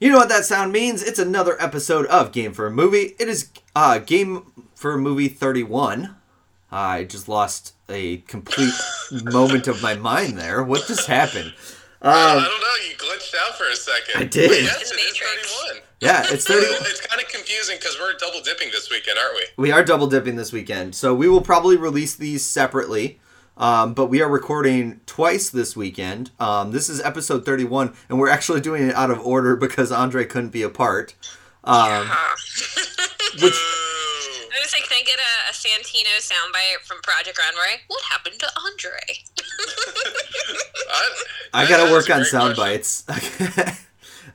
You know what that sound means? It's another episode of Game for a Movie. It is uh, Game for a Movie 31. I just lost a complete moment of my mind there. What just happened? I Um, don't know. You glitched out for a second. I did. But yes, The it is 31. yeah, it's 30. It's kind of confusing because we're double dipping this weekend, aren't we? We are double dipping this weekend, so we will probably release these separately. Um, but we are recording twice this weekend. Um, this is episode 31, and we're actually doing it out of order because Andre couldn't be a part. Um, Huh. which I was like, can I get a, a Santino soundbite from Project Runway? What happened to Andre? I, I gotta work on great sound bites.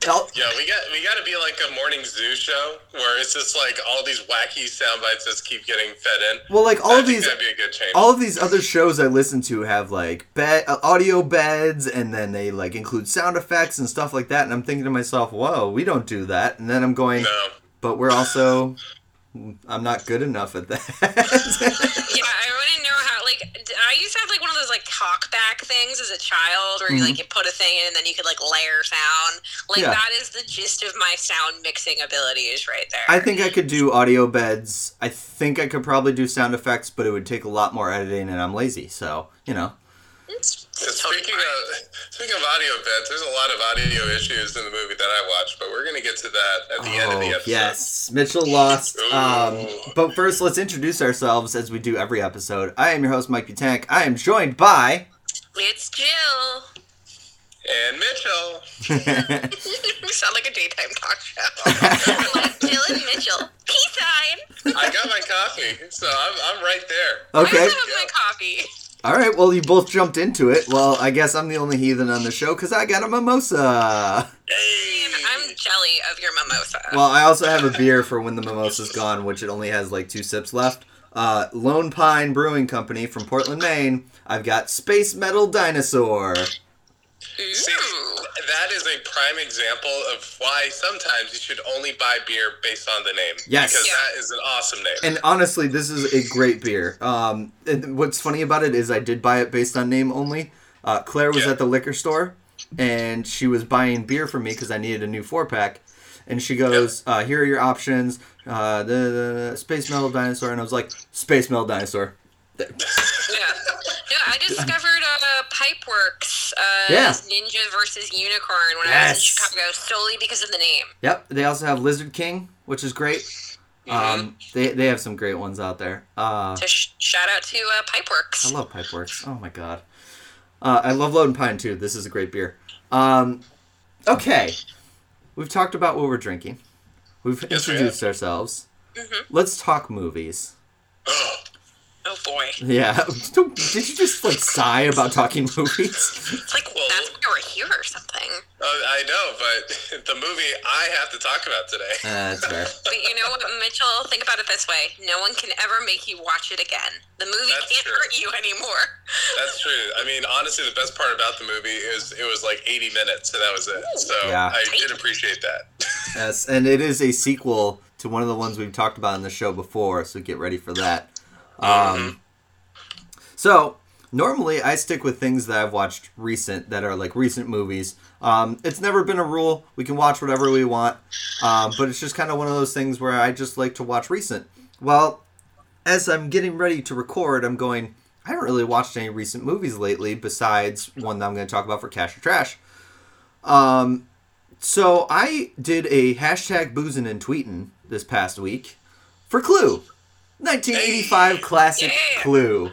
I'll- Yeah, we got we got to be like a morning zoo show where it's just like all these wacky sound bites just keep getting fed in. well, like all I of these, that'd be a good change. all of these other shows I listen to have like bed uh, audio beds, and then they like include sound effects and stuff like that. And I'm thinking to myself, "Whoa, we don't do that." And then I'm going, no, but we're also I'm not good enough at that. yeah, I wouldn't know how. Like, I used to have like one of those like talkback things as a child, where you like you put a thing in and then you could like layer sound. Like Mm-hmm. Yeah. that is the gist of my sound mixing abilities right there. I think I could do audio beds. I think I could probably do sound effects, but it would take a lot more editing, and I'm lazy. So you know. It's, So speaking of speaking of audio bits, there's a lot of audio issues in the movie that I watched, but we're gonna get to that at the end of the Oh, episode. yes, Mitchell lost. Um, but first, let's introduce ourselves as we do every episode. I am your host, Mike Butank. I am joined by. It's Jill. And Mitchell. we sound like a daytime talk show. like Jill and Mitchell. Peace sign. I got my coffee, so I'm, I'm right there. okay. I also have my coffee. All right. Well, you both jumped into it. Well, I guess I'm the only heathen on the show because I got a mimosa. Hey. I'm jelly of your mimosa. Well, I also have a beer for when the mimosa's gone, which it only has like two sips left. Uh, Lone Pine Brewing Company from Portland, Maine. I've got Space Metal Dinosaur. See, that is a prime example of why sometimes you should only buy beer based on the name. Yes. Because Yeah. that is an awesome name. And honestly, this is a great beer. Um, and what's funny about it is I did buy it based on name only. Uh, Claire was Yeah. at the liquor store, and she was buying beer for me because I needed a new four pack. And she goes, uh, "Here are your options: uh, the, the, the Space Metal Dinosaur." And I was like, "Space Metal Dinosaur." Yeah. Yeah, I discovered Pipeworks uh, Yeah. Ninja versus Unicorn when I was in Chicago solely because of the name. Yep. They also have Lizard King, which is great. Mm-hmm. Um, they they have some great ones out there. Uh, So sh- shout out to uh, Pipeworks. I love Pipeworks. Oh my god. Uh, I love Load and Pine too. This is a great beer. Um, okay, we've talked about what we're drinking. We've Yes, we introduced ourselves. Mhm. Let's talk movies. Oh, boy. Yeah. Did you just like sigh about talking movies? It's like Well- that's why we're here or something. uh, I know, but the movie I have to talk about today. Uh, that's fair. But you know what, Mitchell? Think about it this way: no one can ever make you watch it again. The movie That's can't true. hurt you anymore. That's true. I mean, honestly, the best part about the movie is it was like 80 minutes, and that was it. So Yeah. I did appreciate that. Yes, and it is a sequel to one of the ones we've talked about in the show before, so get ready for that. Um, so normally I stick with things that I've watched recent that are like recent movies. Um, it's never been a rule; we can watch whatever we want, um, but it's just kind of one of those things where I just like to watch recent. Well, as I'm getting ready to record, I'm going. I haven't really watched any recent movies lately, besides one that I'm going to talk about for Cash or Trash. Um, so I did a hashtag boozing and tweeting this past week for Clue, 1985 classic Yeah. Clue.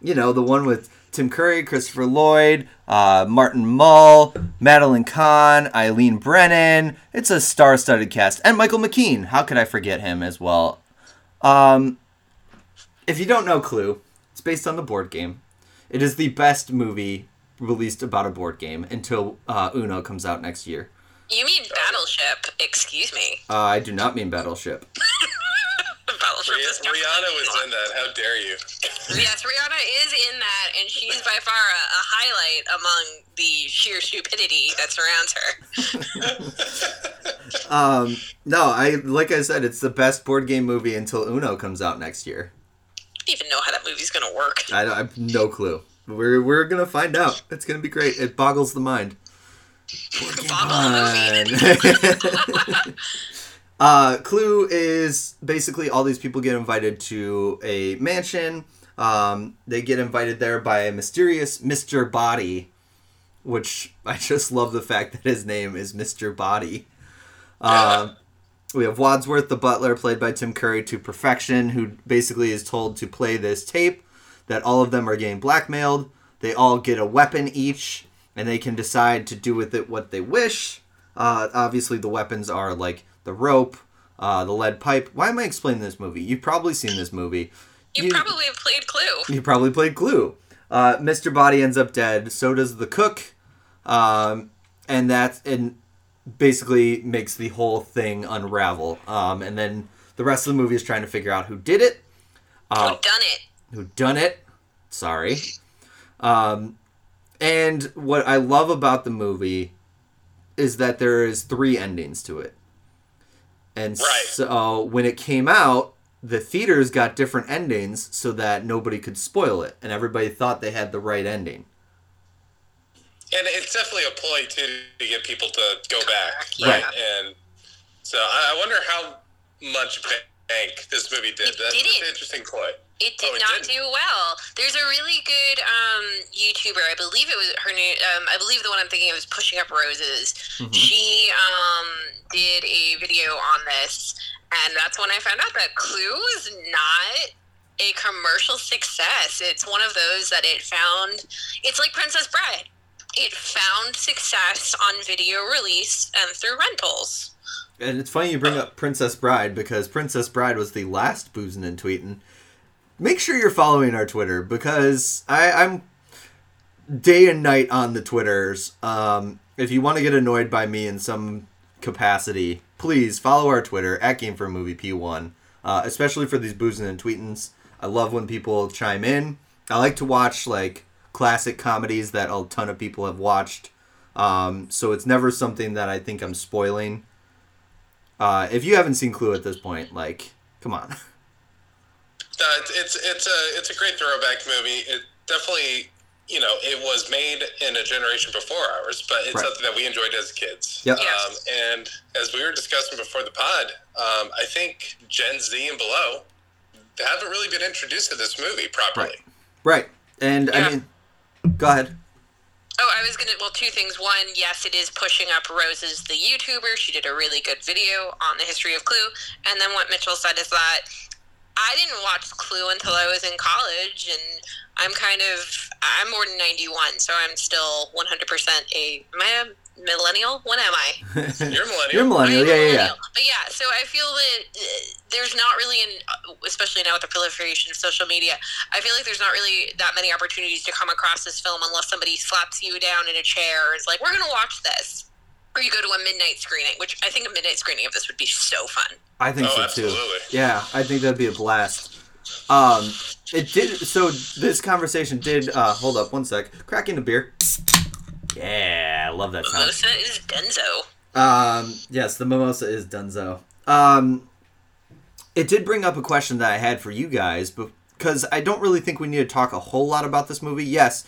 You know the one with Tim Curry, Christopher Lloyd, uh, Martin Mull, Madeline Kahn, Eileen Brennan. It's a star-studded cast, and Michael McKean. How could I forget him as well? Um, if you don't know Clue, it's based on the board game. It is the best movie released about a board game until uh, Uno comes out next year. You mean Battleship? Excuse me. Uh, I do not mean Battleship. Battleship is Rih- Rihanna was in that. How dare you? Yes, Rihanna is in that, and she's by far a, a highlight among the sheer stupidity that surrounds her. Um, no, I like I said, it's the best board game movie until Uno comes out next year. I don't even know how that movie's gonna work. I, I have no clue. We're we're gonna find out. It's gonna be great. It boggles the mind. Pokemon. Uh, Clue is basically all these people get invited to a mansion. Um, they get invited there by a mysterious Mr. Body, which I just love the fact that his name is Mr. Body. Um, we have Wadsworth the butler, played by Tim Curry, to perfection, who basically is told to play this tape that all of them are getting blackmailed. They all get a weapon each, and they can decide to do with it what they wish. Uh, obviously, the weapons are like the rope, uh, the lead pipe. Why am I explaining this movie? You've probably seen this movie. You, probably have played Clue. You probably played Clue. Uh, Mr. Body ends up dead. So does the cook, um, and that's and basically makes the whole thing unravel. Um, and then the rest of the movie is trying to figure out who did it, uh, Who done it? who done it. Sorry. Um, and what I love about the movie is that there is three endings to it. And Right. so when it came out, the theaters got different endings so that nobody could spoil it, and everybody thought they had the right ending. And it's definitely a ploy too to get people to go back. Yeah. And so I I wonder how much bank this movie did. It That's, didn't. an interesting ploy. It did Oh, it not didn't? do well. There's a really good um, YouTuber. I believe it was her name. Um, I believe the one I'm thinking of is Pushing Up Roses. She um, did a video on this, and that's when I found out that Clue was not a commercial success. It's one of those that it found. It's like Princess Bride. It found success on video release and through rentals. And it's funny you bring up Princess Bride because Princess Bride was the last boozing and tweeting. Make sure you're following our Twitter because I, I'm day and night on the Twitters. Um, if you want to get annoyed by me in some capacity, please follow our Twitter at Game for Movie P1. Uh, especially for these boozing and tweetings. I love when people chime in. I like to watch like classic comedies that a ton of people have watched. Um, so it's never something that I think I'm spoiling. Uh, if you haven't seen Clue at this point, like, come on. Uh, it's, it's it's a it's a great throwback movie. It definitely you know it was made in a generation before ours, but it's Right. something that we enjoyed as kids. Yep. Yes. Um, and as we were discussing before the pod, um, I think Gen Z and below haven't really been introduced to this movie properly. Right. And I mean, go ahead. Oh, I was gonna. Well, two things. One, yes, it is Pushing Up Roses the YouTuber. She did a really good video on the history of Clue. And then what Mitchell said is that I didn't watch Clue until I was in college, and I'm kind of I'm more than 91, so I'm still 100% a. Am I a millennial? When am I? You're a millennial. You're a millennial. I'm a Yeah, yeah, yeah. But yeah, so I feel that uh, there's not really, an, uh, especially now with the proliferation of social media, I feel like there's not really that many opportunities to come across this film unless somebody slaps you down in a chair and is like, we're going to watch this. Or you go to a midnight screening, which I think a midnight screening of this would be so fun. I think Oh, so absolutely. too. Yeah, I think that'd be a blast. Um, it did. So this conversation did. Uh, hold up, one sec. Cracking the beer. Yeah, I love that sound. Mimosa is Denzo. Um, yes, the mimosa is Dunzo. Um, it did bring up a question that I had for you guys, because I don't really think we need to talk a whole lot about this movie. Yes,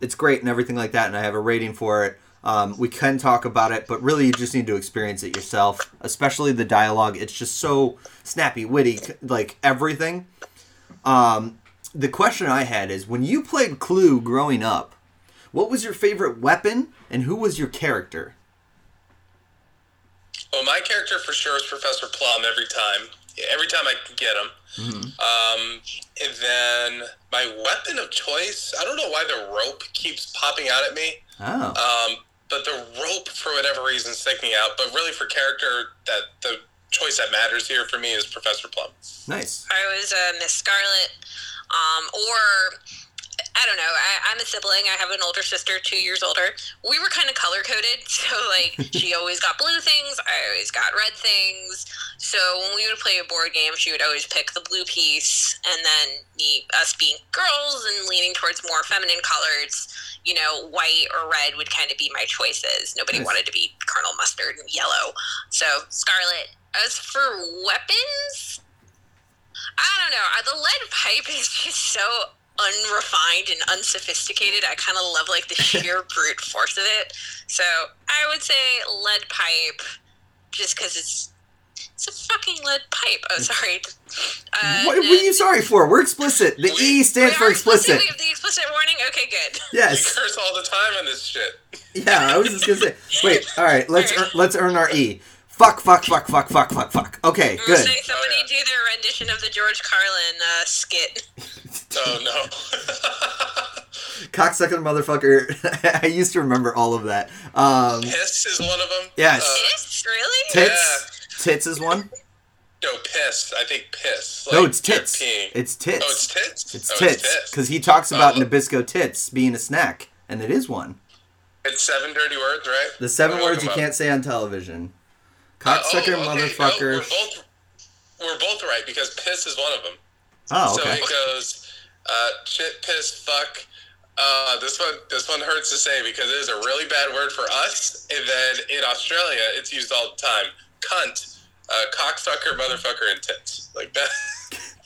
it's great and everything like that, and I have a rating for it. Um, we can talk about it, but really you just need to experience it yourself, especially the dialogue. It's just so snappy, witty, like everything. Um, the question I had is when you played Clue growing up, what was your favorite weapon and who was your character? Well, my character for sure is Professor Plum every time. Every time I can get him. Um, and then my weapon of choice, I don't know why the rope keeps popping out at me. Oh. Um, but the rope, for whatever reason, is sticking out. But really, for character, that the choice that matters here for me is Professor Plum. Nice. I was uh, Miss Scarlet, um, or I don't know. I, I'm a sibling. I have an older sister, two years older. We were kind of color coded, so like she always got blue things. I always got red things. So when we would play a board game, she would always pick the blue piece, and then me, us being girls and leaning towards more feminine colors, you know, white or red would kind of be my choices. Nobody Nice. wanted to be Colonel Mustard and yellow. So Scarlet. As for weapons, I don't know. The lead pipe is just so unrefined and unsophisticated. I kind of love like the sheer brute force of it. So I would say lead pipe, just because it's it's a fucking lead pipe. Oh, sorry. Uh, what, what are you sorry for? We're explicit. The E stands we for are explicit. We have the explicit warning. Okay, good. We Yes. curse all the time on this shit. Yeah, I was just gonna say. Wait. All right. Let's earn, let's earn our E. Fuck. Fuck. Fuck. Fuck. Fuck. Fuck. Fuck. Okay. I'm Good. saying somebody Oh, yeah. do their rendition of the George Carlin uh, skit. Oh no. Cocksucker motherfucker. I used to remember all of that. Um, Piss is one of them. Yes. Uh, Piss? Really? tits. Tits is one. no, piss. I think piss. No, it's you're tits. It's tits. Oh, it's tits. It's oh, tits. Because he talks about Oh. Nabisco tits being a snack, and it is one. It's seven dirty words, right? The seven Let me look words you up. can't say on television. Uh, Cocksucker, oh, okay. motherfucker. No, we're both we're both right because piss is one of them. oh, okay. So okay. it goes uh, shit, piss, fuck. Uh, this one this one hurts to say because it is a really bad word for us, and then in Australia it's used all the time. Cunt, uh, cocksucker, motherfucker, and tits. Like that.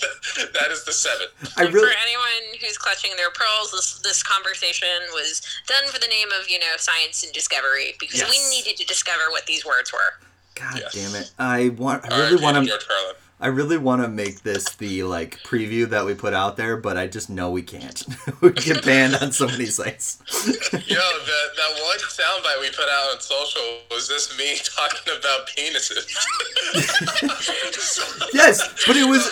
that is the seven. I really. For anyone who's clutching their pearls, this, this conversation was done for the name of, you know, science and discovery because Yes. we needed to discover what these words were. God Yes. damn it! I want. I really want to. I really want to make this the like preview that we put out there, but I just know we can't. we get banned on so many sites. Yo, that, that one soundbite we put out on social was this me talking about penises. yes, but it was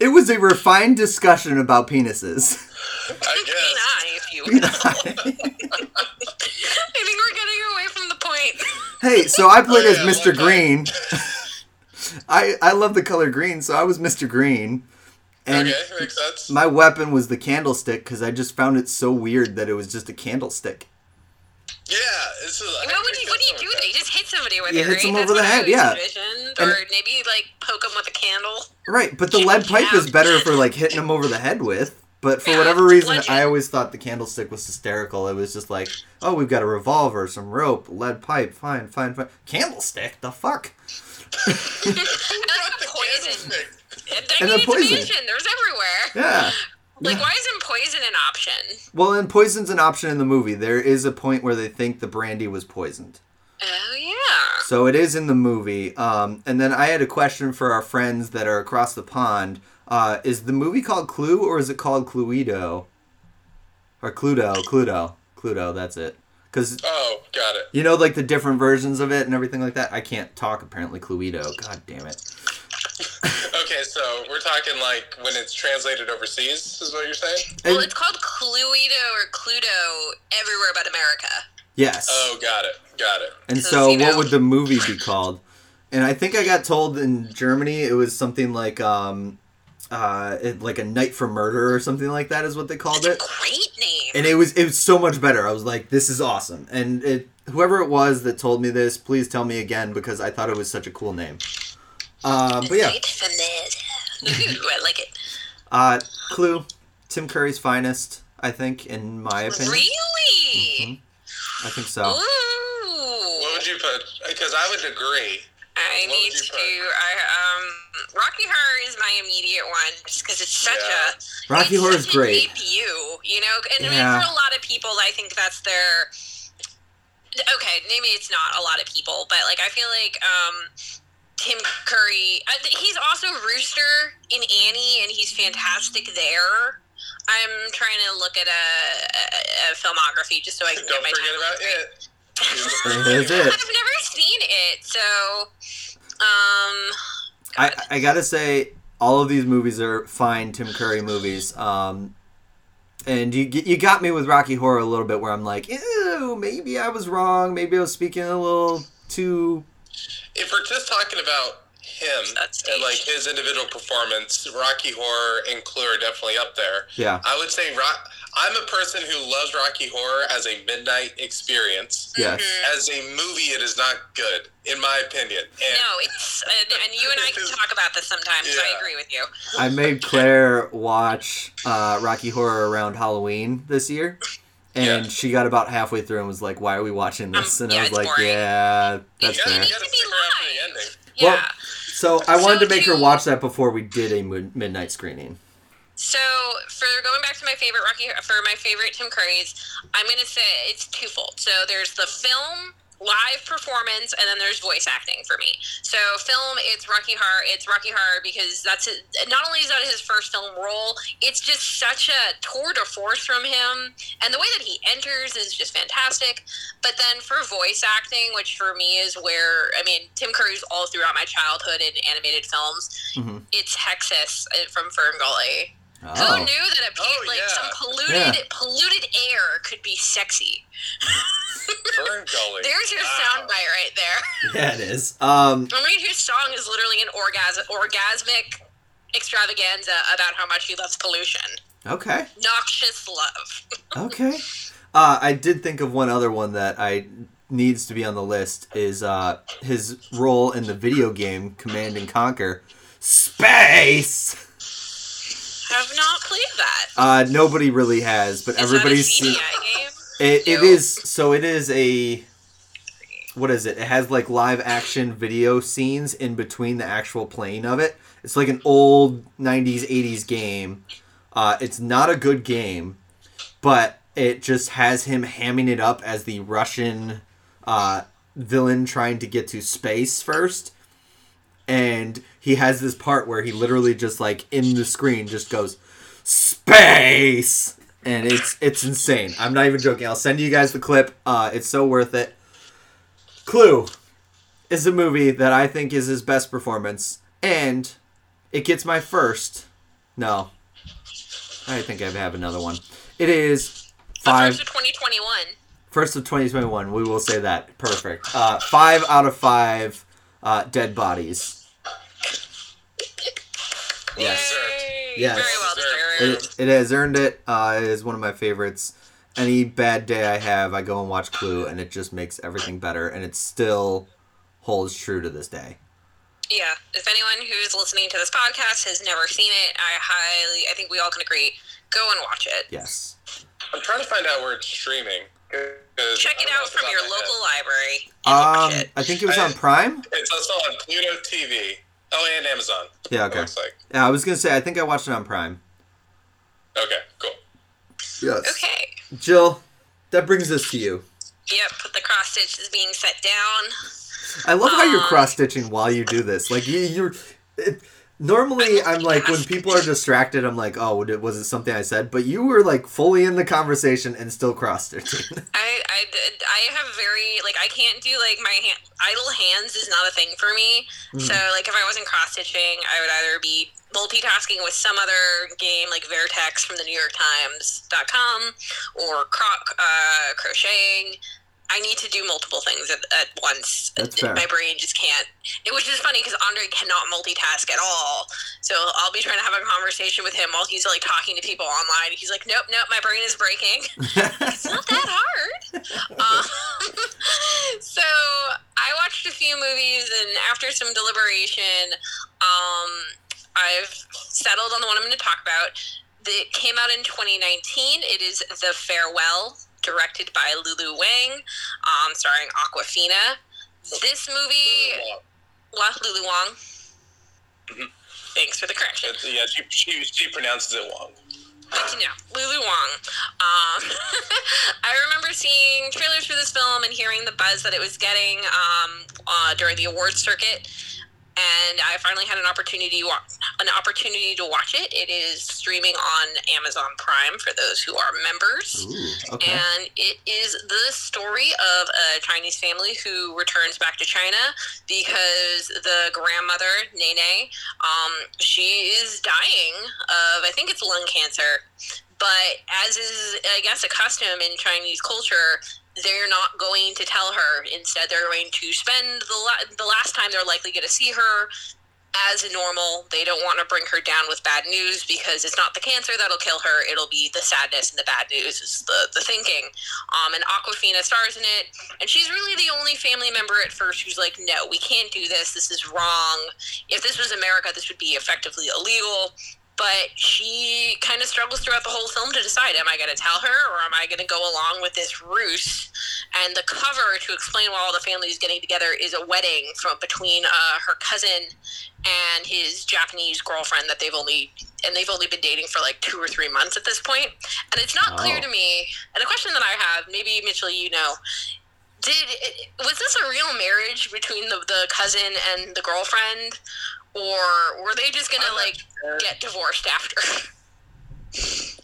it was a refined discussion about penises. I guess. Peni, if you will. hey, I think we're getting away from the point. Hey, so I played Oh, as Mr. one. Green. I I love the color green, so I was Mr. Green, and okay, makes sense. my weapon was the candlestick because I just found it so weird that it was just a candlestick. Yeah, this is. What would you, what do you do? with it? You just hit somebody with You it, hit right? them That's over the head, yeah. envisioned. And- or maybe like poke them with a candle. Right, but the lead pipe is better for like hitting them over the head with. But for whatever reason. I always thought the candlestick was hysterical. It was just like, oh, we've got a revolver, some rope, lead pipe, fine, fine, fine. Candlestick? The fuck? I like the poison. I And mean, the poison. a mansion. There's everywhere. Yeah. Like, Yeah. why isn't poison an option? Well, and poison's an option in the movie. There is a point where they think the brandy was poisoned. Oh yeah. So it is in the movie. Um, and then I had a question for our friends that are across the pond. Uh, is the movie called Clue or is it called Cluedo? Or Cluedo, Cluedo, Cluedo, that's it. Because, Oh, got it. you know, like the different versions of it and everything like that? I can't talk, apparently, Cluedo. God damn it. Okay, so we're talking like when it's translated overseas, is what you're saying? And- well, it's called Cluedo or Cluedo everywhere but America. yes. Oh, got it, got it. And so, what know- would the movie be called? And I think I got told in Germany it was something like, um, uh, it, like a night for murder or something like that is what they called It's it. a great name. and it was it was so much better. I was like, this is awesome. And it whoever it was that told me this, please tell me again because I thought it was such a cool name. Um, but yeah, Night for murder. Ooh, I like it. uh, Clue, Tim Curry's finest, I think, in my opinion. Really? I think so. Ooh. What would you put? Because I would agree. I what need to. I um, Rocky Horror is my immediate one, just because it's such Yeah. a Rocky Horror is great. debut, you know. And I mean, for a lot of people, I think that's their. Okay, maybe it's not a lot of people, but like I feel like um, Tim Curry. I he's also Rooster in Annie, and he's fantastic there. I'm trying to look at a, a, a filmography just so I can Don't get my forget about straight. it. There's it. I've never seen it, so um, I I gotta say, all of these movies are fine Tim Curry movies. Um, and you you got me with Rocky Horror a little bit, where I'm like, ew, maybe I was wrong. Maybe I was speaking a little too. If we're just talking about him and like his individual performance, Rocky Horror and Clue are definitely up there. Yeah, I would say Rock. I'm a person who loves Rocky Horror as a midnight experience. yes. mhm. As a movie, it is not good, in my opinion. And No, it's and, and you and I can talk about this sometimes. so I agree with you. I made Claire watch uh, Rocky Horror around Halloween this year. And Yeah. she got about halfway through and was like, "Why are we watching this?" Um, and yeah, I was like, boring. "Yeah, that's you gotta, fair." you It gotta needs to be stick around for the live. Yeah. Well, So I wanted So to make her watch that before we did a mid- midnight screening. So for going back to my favorite Rocky, for my favorite Tim Curry's, I'm gonna say it's twofold. So there's the film live performance and then there's voice acting for me so film it's rocky horror it's rocky horror because that's it not only is that his first film role it's just such a tour de force from him and the way that he enters is just fantastic but then for voice acting which for me is where i mean tim curry's all throughout my childhood in animated films Mhm. it's Hexxus uh, from FernGully Oh. who knew that a pe- Oh, like yeah. some polluted Yeah. polluted air could be sexy there's your Wow. soundbite right there Yeah, it is. Um, Somebody whose song is literally an orgasm, orgasmic extravaganza about how much he loves pollution. okay. Noxious love. Okay. Uh, I did think of one other one that I needs to be on the list is uh, his role in the video game Command and Conquer. Space. Have not played that. Uh, nobody really has, but Is everybody's seen. It, it is so. It is a. What is it? It has like live action video scenes in between the actual playing of it. It's like an old '90s '80s game. Uh, it's not a good game, but it just has him hamming it up as the Russian uh, villain trying to get to space first. And he has this part where he literally just like in the screen just goes space and it's it's insane. I'm not even joking. I'll send you guys the clip. Uh, it's so worth it. Clue is a movie that I think is his best performance, and it gets my first. No, I think I have another one. It is The five first of 2021. first of 2021. We will say that perfect. Uh, five out of five uh, dead bodies. Yes. Yay! Yes. Very well deserved. It, it has earned it. Uh, it is one of my favorites. Any bad day I have, I go and watch Clue, and it just makes everything better, and it still holds true to this day. Yeah. If anyone who's listening to this podcast has never seen it, I highly, I think we all can agree, go and watch it. Yes. I'm trying to find out where it's streaming. Check it out from your of my head. local library Um. I think it was I- on Prime. It's also on Pluto TV. Oh, and Amazon. Yeah. Okay. looks like. Yeah, I was gonna say I think I watched it on Prime. Okay, cool. Yes. Okay. Jill, that brings us to you. Yep. The cross stitch is being set down. I love how you're Um, cross stitching while you do this. Like you, you're. It, normally, I'm like when people are distracted, I'm like, oh, was it something I said? But you were like fully in the conversation and still cross stitching. I, I, did- I have very like I can't do like my hand, idle hands is not a thing for me. So like if I wasn't cross stitching, I would either be multitasking with some other game like Vertex from the New York Times.com or cro- uh, crocheting. I need to do multiple things at, at once. That's fair. My brain just can't. It was just funny because Andre cannot multitask at all. So I'll be trying to have a conversation with him while he's like talking to people online. He's like, "Nope, nope, my brain is breaking." it's not that hard. um, so I watched a few movies, and after some deliberation, um, I've settled on the one I'm going to talk about. It came out in 2019. It is The Farewell, directed by Lulu Wang, um, starring Awkwafina. This movie, Lulu Wang. Mhm. Thanks for the correction. Yeah, she, she, she pronounces it wrong. Good to know. Lulu Wang. Um, I remember seeing trailers for this film and hearing the buzz that it was getting um, uh, during the awards circuit, and I finally had an opportunity an opportunity to watch it. It is streaming on Amazon Prime for those who are members. Ooh, okay. And it is the story of a Chinese family who returns back to China because the grandmother, Nene, um, she is dying of, I think it's lung cancer. But as is, I guess, a custom in Chinese culture, they're not going to tell her. Instead, they're going to spend the, la- the last time they're likely going to see her as normal. They don't want to bring her down with bad news because it's not the cancer that'll kill her. It'll be the sadness and the bad news is the, the thinking. Um, and Awkwafina stars in it. And she's really the only family member at first who's like, no, we can't do this. This is wrong. If this was America, this would be effectively illegal. But she kind of struggles throughout the whole film to decide am I going to tell her or am I going to go along with this ruse and the cover to explain why all the family is getting together is a wedding from between uh, her cousin and his Japanese girlfriend that they've only and they've only been dating for like two or three months at this point. And it's not oh. clear to me. And a question that I have, maybe Mitchell, you know, did was this a real marriage between the the cousin and the girlfriend, or were they just gonna like sure. get divorced after?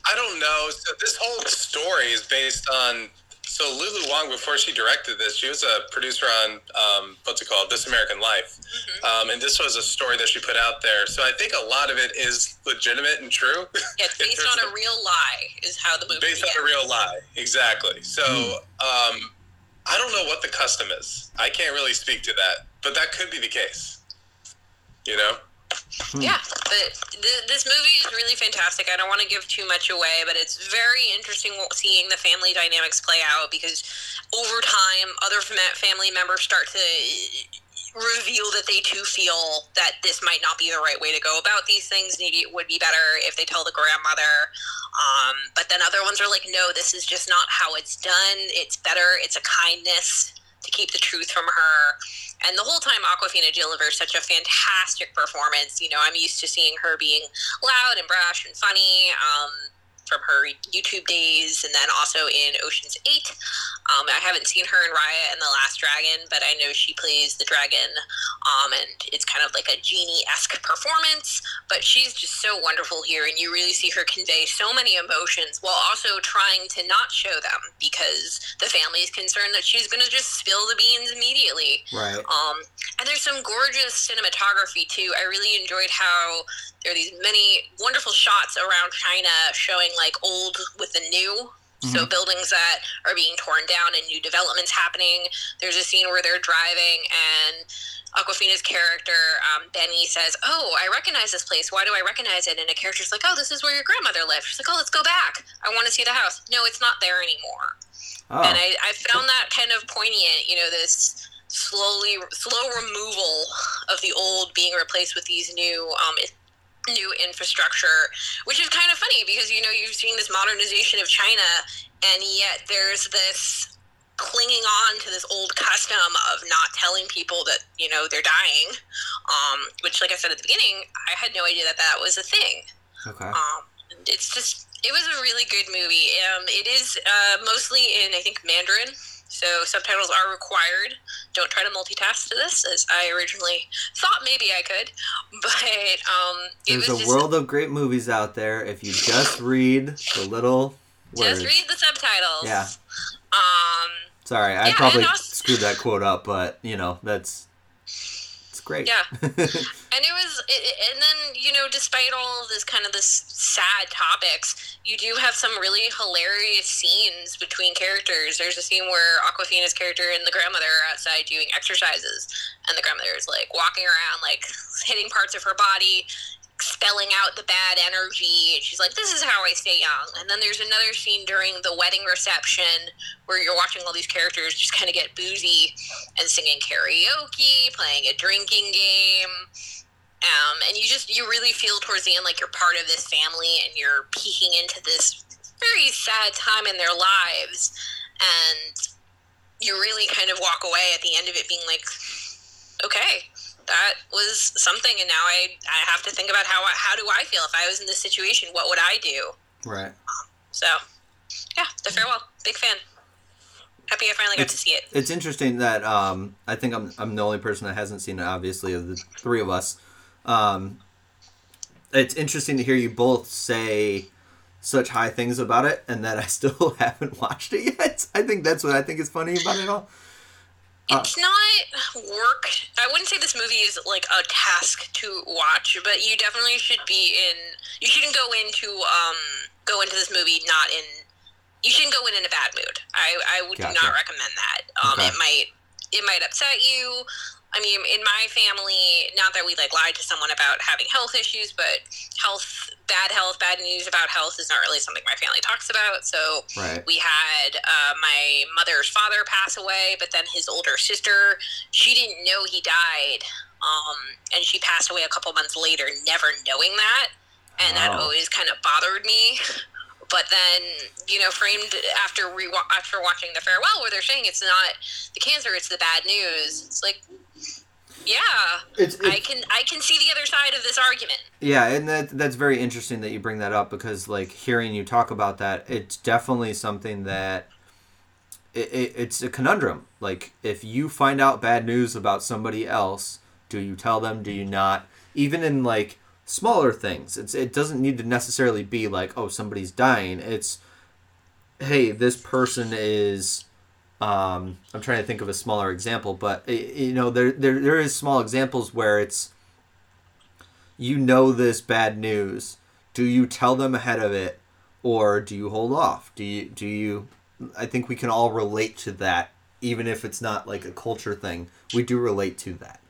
I don't know. So this whole story is based on. So Lulu Wang, before she directed this, she was a producer on um, what's it called, This American Life, mm-hmm. um, and this was a story that she put out there. So I think a lot of it is legitimate and true. Yeah, it's based on a real lie, is how the movie. Based on a real lie, exactly. So mm. um, I don't know what the custom is. I can't really speak to that, but that could be the case. You know. Hmm. Yeah, but th- this movie is really fantastic. I don't want to give too much away, but it's very interesting seeing the family dynamics play out because over time, other family members start to reveal that they too feel that this might not be the right way to go about these things. Maybe it would be better if they tell the grandmother. Um, but then other ones are like, no, this is just not how it's done. It's better. It's a kindness to keep the truth from her. And the whole time, Awkwafina delivers such a fantastic performance. You know, I'm used to seeing her being loud and brash and funny. Um, from her YouTube days, and then also in Ocean's Eight. Um, I haven't seen her in Raya and the Last Dragon, but I know she plays the dragon, um, and it's kind of like a genie esque performance. But she's just so wonderful here, and you really see her convey so many emotions while also trying to not show them because the family is concerned that she's going to just spill the beans immediately. Right. Um, and there's some gorgeous cinematography too. I really enjoyed how there are these many wonderful shots around China showing like old with the new. Mm-hmm. So buildings that are being torn down and new developments happening. There's a scene where they're driving and Awkwafina's character, um, Benny, says, "Oh, I recognize this place. Why do I recognize it?" And a character's like, "Oh, this is where your grandmother lived." She's like, "Oh, let's go back. I want to see the house." No, it's not there anymore. Oh. And I, I found that kind of poignant. You know, this slowly slow removal of the old being replaced with these new um, new infrastructure, which is kind of funny because you know you're seeing this modernization of China, and yet there's this clinging on to this old custom of not telling people that you know they're dying. Um, which, like I said at the beginning, I had no idea that that was a thing. Okay. Um, it's just it was a really good movie. Um, it is uh, mostly in I think Mandarin. So subtitles are required. Don't try to multitask to this, as I originally thought maybe I could. But um, there's a world of great movies out there if you just read the little words. Just read the subtitles. Yeah. Um. Sorry, I yeah, probably also, screwed that quote up, but you know that's great. Yeah, and it was, it, and then you know, despite all of this kind of this sad topics, you do have some really hilarious scenes between characters. There's a scene where Awkwafina's character and the grandmother are outside doing exercises, and the grandmother is like walking around, like hitting parts of her body, expelling out the bad energy. And she's like, "This is how I stay young." And then there's another scene during the wedding reception where you're watching all these characters just kind of get boozy and singing karaoke, playing a drinking game. Um, and you just you really feel towards the end like you're part of this family and you're peeking into this very sad time in their lives and you really kind of walk away at the end of it being like okay that was something and now i i have to think about how how do i feel? If i was in this situation what would i do? Right. Um, so yeah the farewell. Big fan. Happy i finally got it's, to see it. it's interesting that um i think i'm i'm the only person that hasn't seen it obviously of the three of us. Um it's interesting to hear you both say such high things about it and that i still haven't watched it yet. I think that's what i think is funny about it all it's not work. I wouldn't say this movie is like a task to watch, but you definitely should be in. You shouldn't go into um go into this movie not in. You shouldn't go in in a bad mood. I I would gotcha. not recommend that. Um, okay. it might it might upset you. I mean, in my family, not that we like lied to someone about having health issues, but health, bad health, bad news about health is not really something my family talks about. So right. we had uh, my mother's father pass away, but then his older sister, she didn't know he died. Um, and she passed away a couple months later, never knowing that. And oh. that always kind of bothered me but then you know framed after re- after watching the farewell where they're saying it's not the cancer it's the bad news it's like yeah It's, i can i can see the other side of this argument yeah, and that that's very interesting that you bring that up because like hearing you talk about that, it's definitely something that it, it, it's a conundrum. Like if you find out bad news about somebody else, do you tell them? Do you not? Even in like smaller things, it's it doesn't need to necessarily be like oh somebody's dying. It's hey this person is. Um, I'm trying to think of a smaller example, but you know there there there is small examples where it's you know this bad news. Do you tell them ahead of it, or do you hold off? Do you do you? I think we can all relate to that, even if it's not like a culture thing. We do relate to that.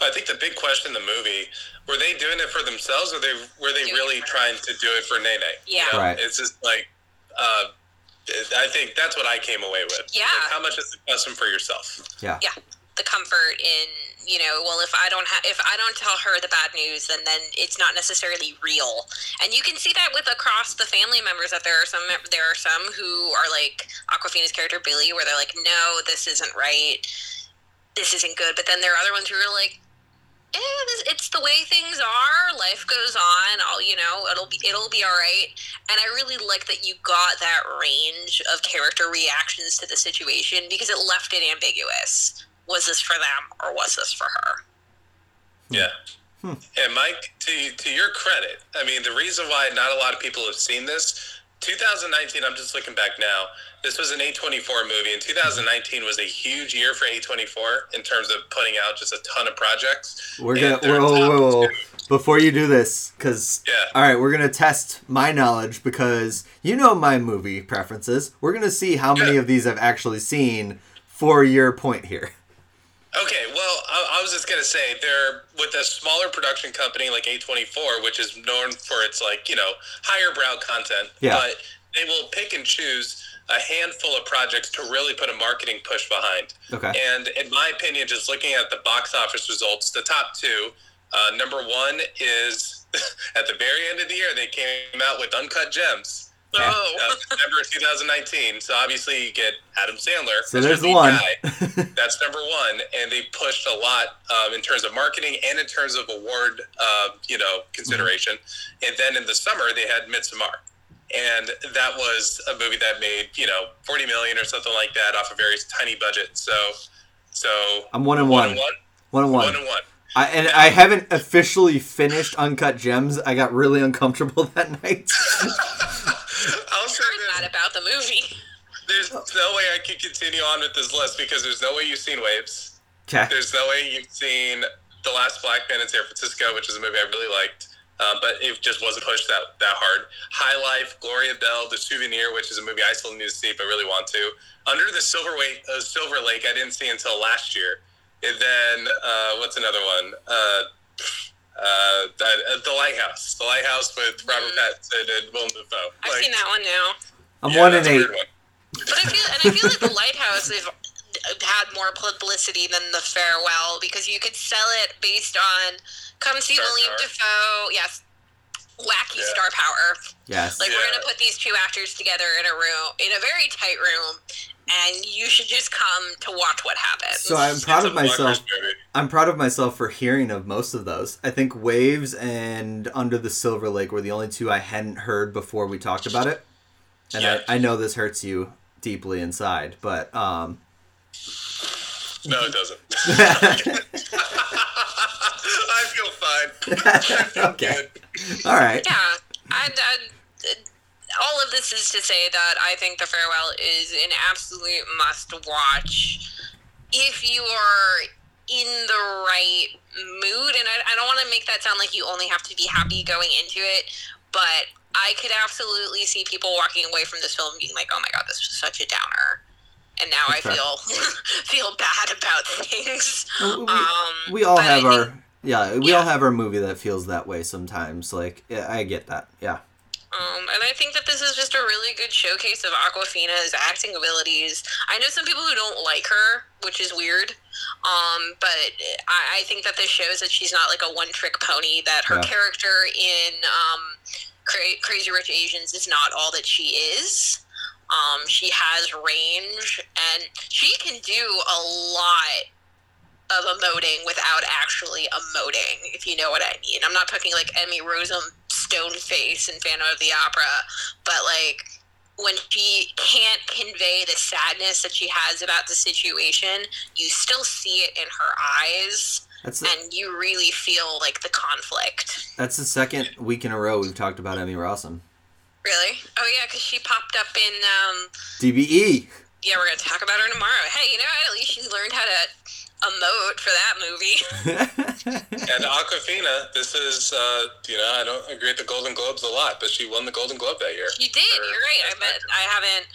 I think the big question in the movie were they doing it for themselves or they were they Doing really trying to do it for Nene? Yeah. You know, Right. It's just like, uh, I think that's what I came away with. Yeah. Like, how much is the custom for yourself? Yeah. yeah the comfort in you know well if i don't have if i don't tell her the bad news then then it's not necessarily real and you can see that with across the family members that there are some there are some who are like Awkwafina's character Billi where they're like no this isn't right this isn't good but then there are other ones who are like eh, this, it's the way things are. Life goes on. I'll you know it'll be it'll be all right and i really like that you got that range of character reactions to the situation because it left it ambiguous. Was this for them or was this for her? Yeah. And Mike, to to your credit, I mean, the reason why not a lot of people have seen this, 2019. I'm just looking back now. This was an A24 movie, and 2019 was a huge year for A24 in terms of putting out just a ton of projects. We're gonna whoa, whoa, whoa. before you do this, because Yeah. all right, we're gonna test my knowledge because you know my movie preferences. We're gonna see how many of these I've actually seen for your point here. Okay, well, I, I was just gonna say they're with a smaller production company like A24, which is known for its like you know higher brow content. Yeah. But they will pick and choose a handful of projects to really put a marketing push behind. Okay. And in my opinion, just looking at the box office results, the top two, uh, number one is at the very end of the year they came out with Uncut Gems. Yeah. Oh. Uh, December 2019. So obviously you get Adam Sandler. So there's the one. guy. That's number one, and they pushed a lot um, in terms of marketing and in terms of award, uh, you know, consideration. And then in the summer they had Midsommar, and that was a movie that made you know 40 million or something like that off a very tiny budget. So, so I'm one and one one. and one, One and one one. and one. I, and I haven't officially finished Uncut Gems. I got really uncomfortable that night. I'll say heard this. that about the movie There's no way I can continue on with this list because there's no way you've seen Waves. Okay. There's no way you've seen The Last Black Man in San Francisco, which is a movie I really liked, um, but it just wasn't pushed that, that hard. High Life, Gloria Bell, The Souvenir, which is a movie I still need to see, but really want to. Under the Silver, Wait, uh, Silver Lake, I didn't see until last year. And then, uh, what's another one? Uh, that, uh, the Lighthouse. The Lighthouse with Robert Pattinson and Willem Dafoe. i've Like, seen that one now I'm yeah, one in eight. one. But I feel, and I feel like the lighthouse they've had more publicity than the farewell because you could sell it based on come see Star William power. Dafoe, yes, wacky Yeah. star power. Yes. Like we're gonna put these two actors together in a room, in a very tight room, and you should just come to watch what happens. So I'm proud It's of myself. movie. I'm proud of myself for hearing of most of those. I think Waves and Under the Silver Lake were the only two I hadn't heard before we talked about it. And Yeah. I, I know this hurts you deeply inside, but um, No, it doesn't. I feel fine. I feel Okay. good. all right. yeah, and, and all of this is to say that I think the farewell is an absolute must watch if you are in the right mood. And I, I don't want to make that sound like you only have to be happy going into it, but I could absolutely see people walking away from this film being like, "Oh my god, this was such a downer." And now I feel feel bad about things. Well, we, Um, we all have think- our yeah. We Yeah. all have our movie that feels that way sometimes. Like yeah, I get that. Yeah. Um, and I think that this is just a really good showcase of Awkwafina's acting abilities. I know some people who don't like her, which is weird. Um, but I, I think that this shows that she's not like a one trick pony, that her Yeah. character in um, Cra- Crazy Rich Asians is not all that she is. Um, she has range, and she can do a lot of emoting without actually emoting, if you know what I mean. I'm not talking like Emmy Rossum stone face in Phantom of the Opera, but like when she can't convey the sadness that she has about the situation, you still see it in her eyes. That's and you really feel like the conflict. That's the second week in a row we've talked about Emmy Rossum. Really? Oh yeah, because she popped up in um, DBE. Yeah, we're gonna talk about her tomorrow. Hey, you know what? At least she learned how to emote for that movie. and Awkwafina, this is, uh, you know, I don't agree with the Golden Globes a lot, but she won the Golden Globe that year. You did. You're right. I bet I haven't.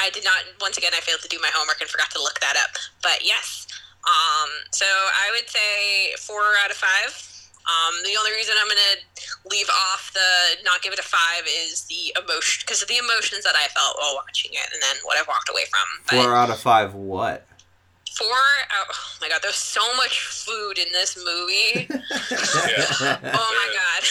I did not. Once again, I failed to do my homework and forgot to look that up. But yes. Um. So I would say four out of five. Um, the only reason I'm gonna leave off the not give it a five is the emotion because of the emotions that I felt while watching it, and then what I walked away from. But Four out of five. What? Four out, oh my god there's so much food in this movie yeah. oh my god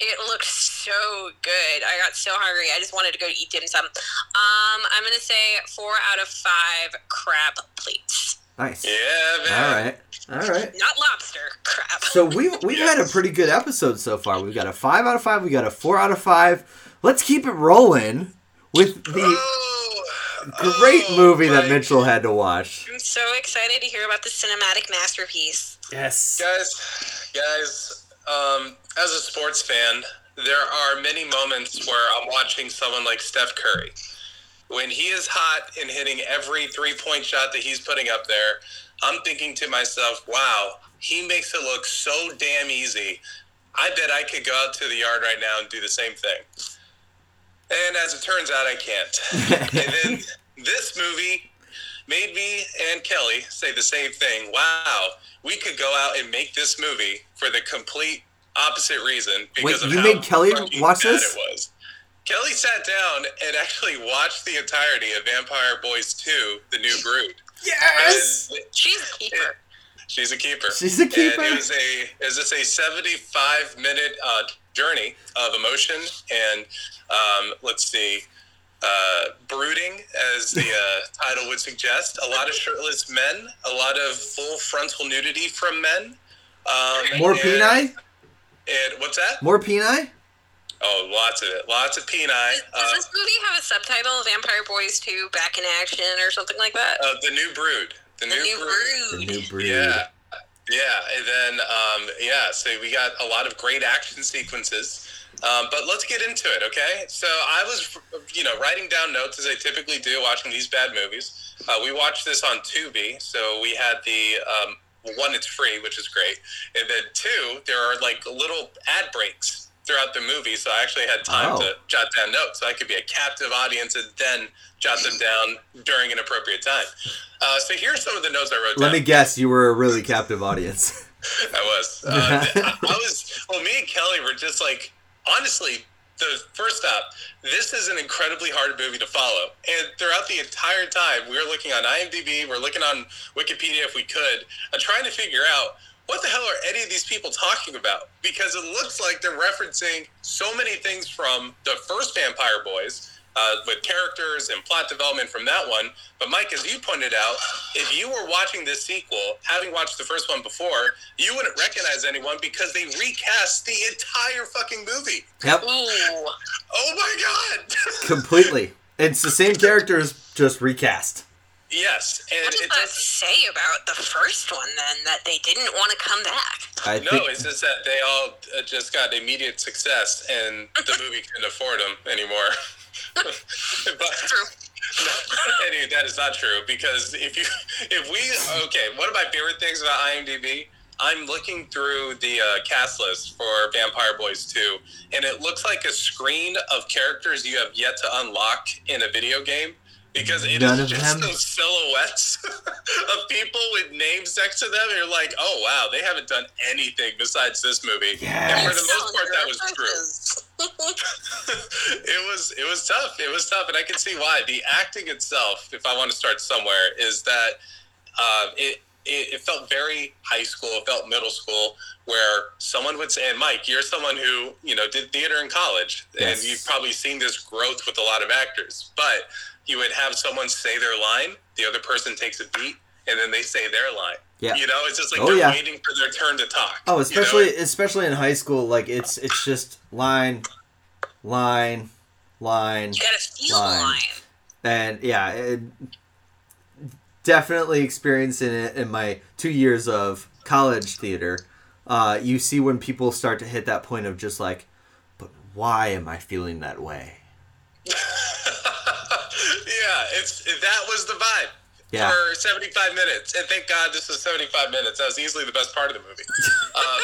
it looked so good i got so hungry i just wanted to go eat dim sum um i'm gonna say four out of five crab plates nice yeah man. all right all right. Not lobster, crab. So we've we've yes. had a pretty good episode so far. We've got a five out of five. We got a four out of five. Let's keep it rolling with the oh, great oh, movie that Mitchell had to watch. I'm so excited to hear about the cinematic masterpiece. Yes. Guys, guys, um, as a sports fan, there are many moments where I'm watching someone like Steph Curry. When he is hot and hitting every three point shot that he's putting up there, I'm thinking to myself, wow, he makes it look so damn easy. I bet I could go out to the yard right now and do the same thing. And as it turns out, I can't. and then this movie made me and Kelly say the same thing. Wow, we could go out and make this movie for the complete opposite reason because Wait, of you how made Kelly watch this? It was. Kelly sat down and actually watched the entirety of Vampire Boys 2: The New Brood. Yes, she's a keeper. She's a keeper. She's a keeper. And it was a is this a 75 minute uh, journey of emotion and um, let's see uh, brooding, as the uh, title would suggest. A lot of shirtless men, a lot of full frontal nudity from men. Um, More and, peni? And what's that? More peni? Oh, lots of it. Lots of peni. Does, uh, this movie have a subtitle, Vampire Boys 2 Back in Action, or something like that? Uh, the New Brood. The, the new, new brood. brood. The New Brood. Yeah. Yeah, and then, um, yeah, so we got a lot of great action sequences. Um, but let's get into it, okay? So I was, you know, writing down notes as I typically do watching these bad movies. Uh, we watched this on Tubi, so we had the um, one, it's free, which is great, and then two, there are like little ad breaks throughout the movie, so I actually had time oh. to jot down notes, so I could be a captive audience and then jot them down during an appropriate time. Uh, so here's some of the notes I wrote. Let down. me guess, you were a really captive audience. I was. Uh, I was. Well, me and Kelly were just like honestly, the first up, this is an incredibly hard movie to follow. And throughout the entire time, we were looking on IMDb, we're looking on Wikipedia if we could, uh, trying to figure out what the hell are any of these people talking about? Because it looks like they're referencing so many things from the first Vampire Boys uh, with characters and plot development from that one. But Mike, as you pointed out, if you were watching this sequel, having watched the first one before, you wouldn't recognize anyone because they recast the entire fucking movie. Yep. Ooh. Oh my god. Completely. It's the same characters, just recast. Yes, and what does that say about the first one then? That they didn't want to come back? I no, think... it's just that they all uh, just got immediate success, and the movie couldn't afford them anymore. but, true. anyway, that is not true because if you if we okay, one of my favorite things about IMDb, I'm looking through the uh, cast list for Vampire Boys 2, and it looks like a screen of characters you have yet to unlock in a video game because it None is just them. those silhouettes of people with names next to them. And you're like, oh wow, they haven't done anything besides this movie. Yes. And for the most part, that was true. it was it was tough. It was tough, and I can see why. The acting itself, if I want to start somewhere, is that uh, it it, it felt very high school. It felt middle school, where someone would say, and Mike, you're someone who you know did theater in college, Yes. and you've probably seen this growth with a lot of actors. But you would have someone say their line, the other person takes a beat, and then they say their line. Yeah. You know, it's just like Oh, they're yeah. waiting for their turn to talk. Oh, you know? especially especially in high school, like it's it's just line, line, line, You gotta feel Line. the line. and yeah, it, definitely experiencing it in my two years of college theater. Uh, you see when people start to hit that point of just like, but why am I feeling that way? yeah, it's that was the vibe Yeah. for 75 minutes, and thank God this was 75 minutes. That was easily the best part of the movie. um,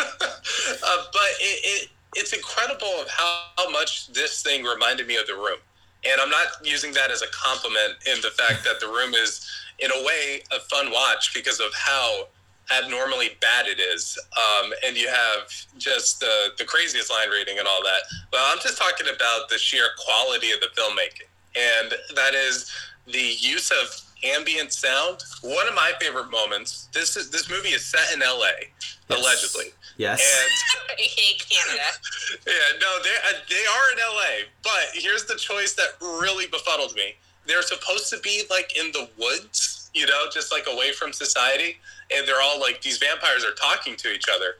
uh, but it, it it's incredible of how, how much this thing reminded me of the room, and I'm not using that as a compliment in the fact that the room is in a way a fun watch because of how abnormally bad it is. Um, and you have just the, the craziest line reading and all that. But I'm just talking about the sheer quality of the filmmaking. And that is the use of ambient sound. One of my favorite moments. This is this movie is set in LA, Yes. allegedly. Yes. And AKA Canada. yeah, no, they uh, they are in LA. But here's the choice that really befuddled me. They're supposed to be like in the woods, you know, just like away from society, and they're all like these vampires are talking to each other,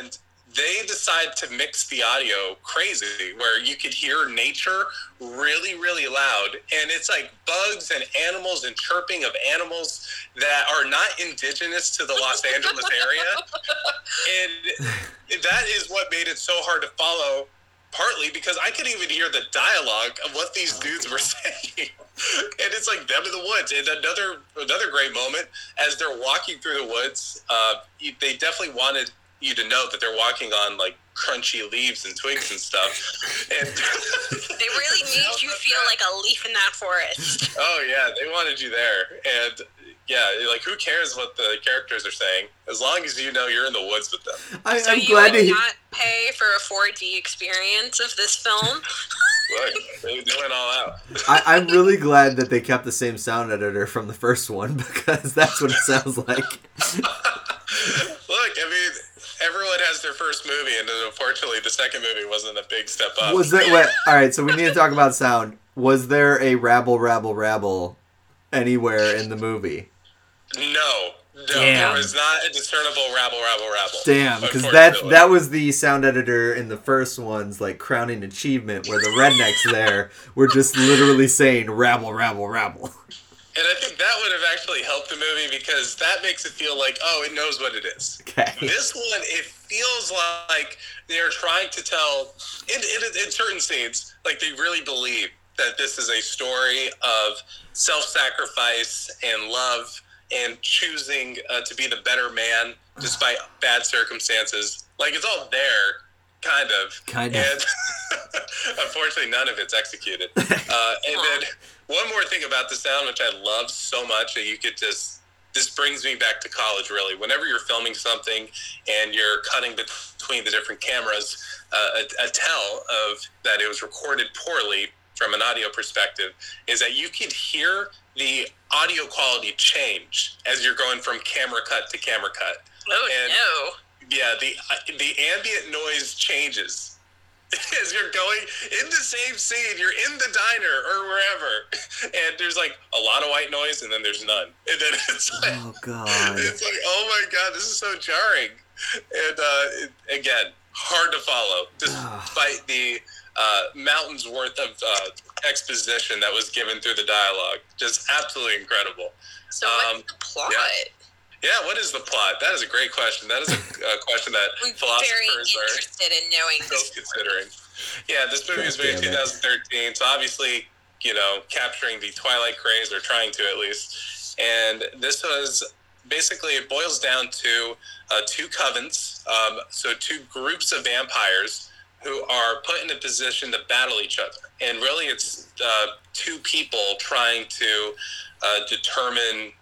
and they decide to mix the audio crazy, where you could hear nature really, really loud, and it's like bugs and animals and chirping of animals that are not indigenous to the Los Angeles area. And that is what made it so hard to follow partly because i could even hear the dialogue of what these dudes were saying. And it's like them in the woods. And another another great moment as they're walking through the woods uh, they definitely wanted you to know that they're walking on like crunchy leaves and twigs and stuff and They really made you feel like a leaf in that forest. oh yeah they wanted you there and yeah like who cares what the characters are saying as long as you know you're in the woods with them I, So I'm you glad would to not pay for a 4D experience of this film? Look, they, they went all out I, I'm really glad that they kept the same sound editor from the first one because that's what it sounds like. Look, I mean, everyone has their first movie, and then unfortunately, the second movie wasn't a big step up. Was there? Wait, all right. So we need to talk about sound. Was there a rabble, rabble, rabble anywhere in the movie? No, no, Damn. there was not a discernible rabble, rabble, rabble. Damn, because that that was the sound editor in the first one's like crowning achievement, where the rednecks there were just literally saying rabble, rabble, rabble. And I think that would have actually helped the movie because that makes it feel like, oh, it knows what it is. Okay. This one, it feels like they're trying to tell, in, in, in certain scenes, like they really believe that this is a story of self sacrifice and love and choosing uh, to be the better man despite bad circumstances. Like it's all there, kind of. Kind of. And unfortunately, none of it's executed. Uh, and then one more thing about the sound, which I love so much, that you could just. This brings me back to college, really. Whenever you're filming something and you're cutting between the different cameras, uh, a, a tell of that it was recorded poorly from an audio perspective is that you can hear the audio quality change as you're going from camera cut to camera cut. Oh And- no. Yeah, the uh, the ambient noise changes as you're going in the same scene. You're in the diner or wherever, and there's like a lot of white noise, and then there's none, and then it's like Oh god. it's like oh my god, this is so jarring, and uh, it, again hard to follow despite the uh, mountains worth of uh, exposition that was given through the dialogue. Just absolutely incredible. So Um, what's the plot? yeah. Yeah, what is the plot? That is a great question. That is a, a question that I'm very philosophers are interested in knowing still this. considering. Yeah, this movie was made in God damn it. 2013, so obviously, you know, capturing the Twilight craze, or trying to at least. And this was basically, it boils down to uh, two covens, um, so two groups of vampires who are put in a position to battle each other. And really, it's uh, two people trying to uh, determine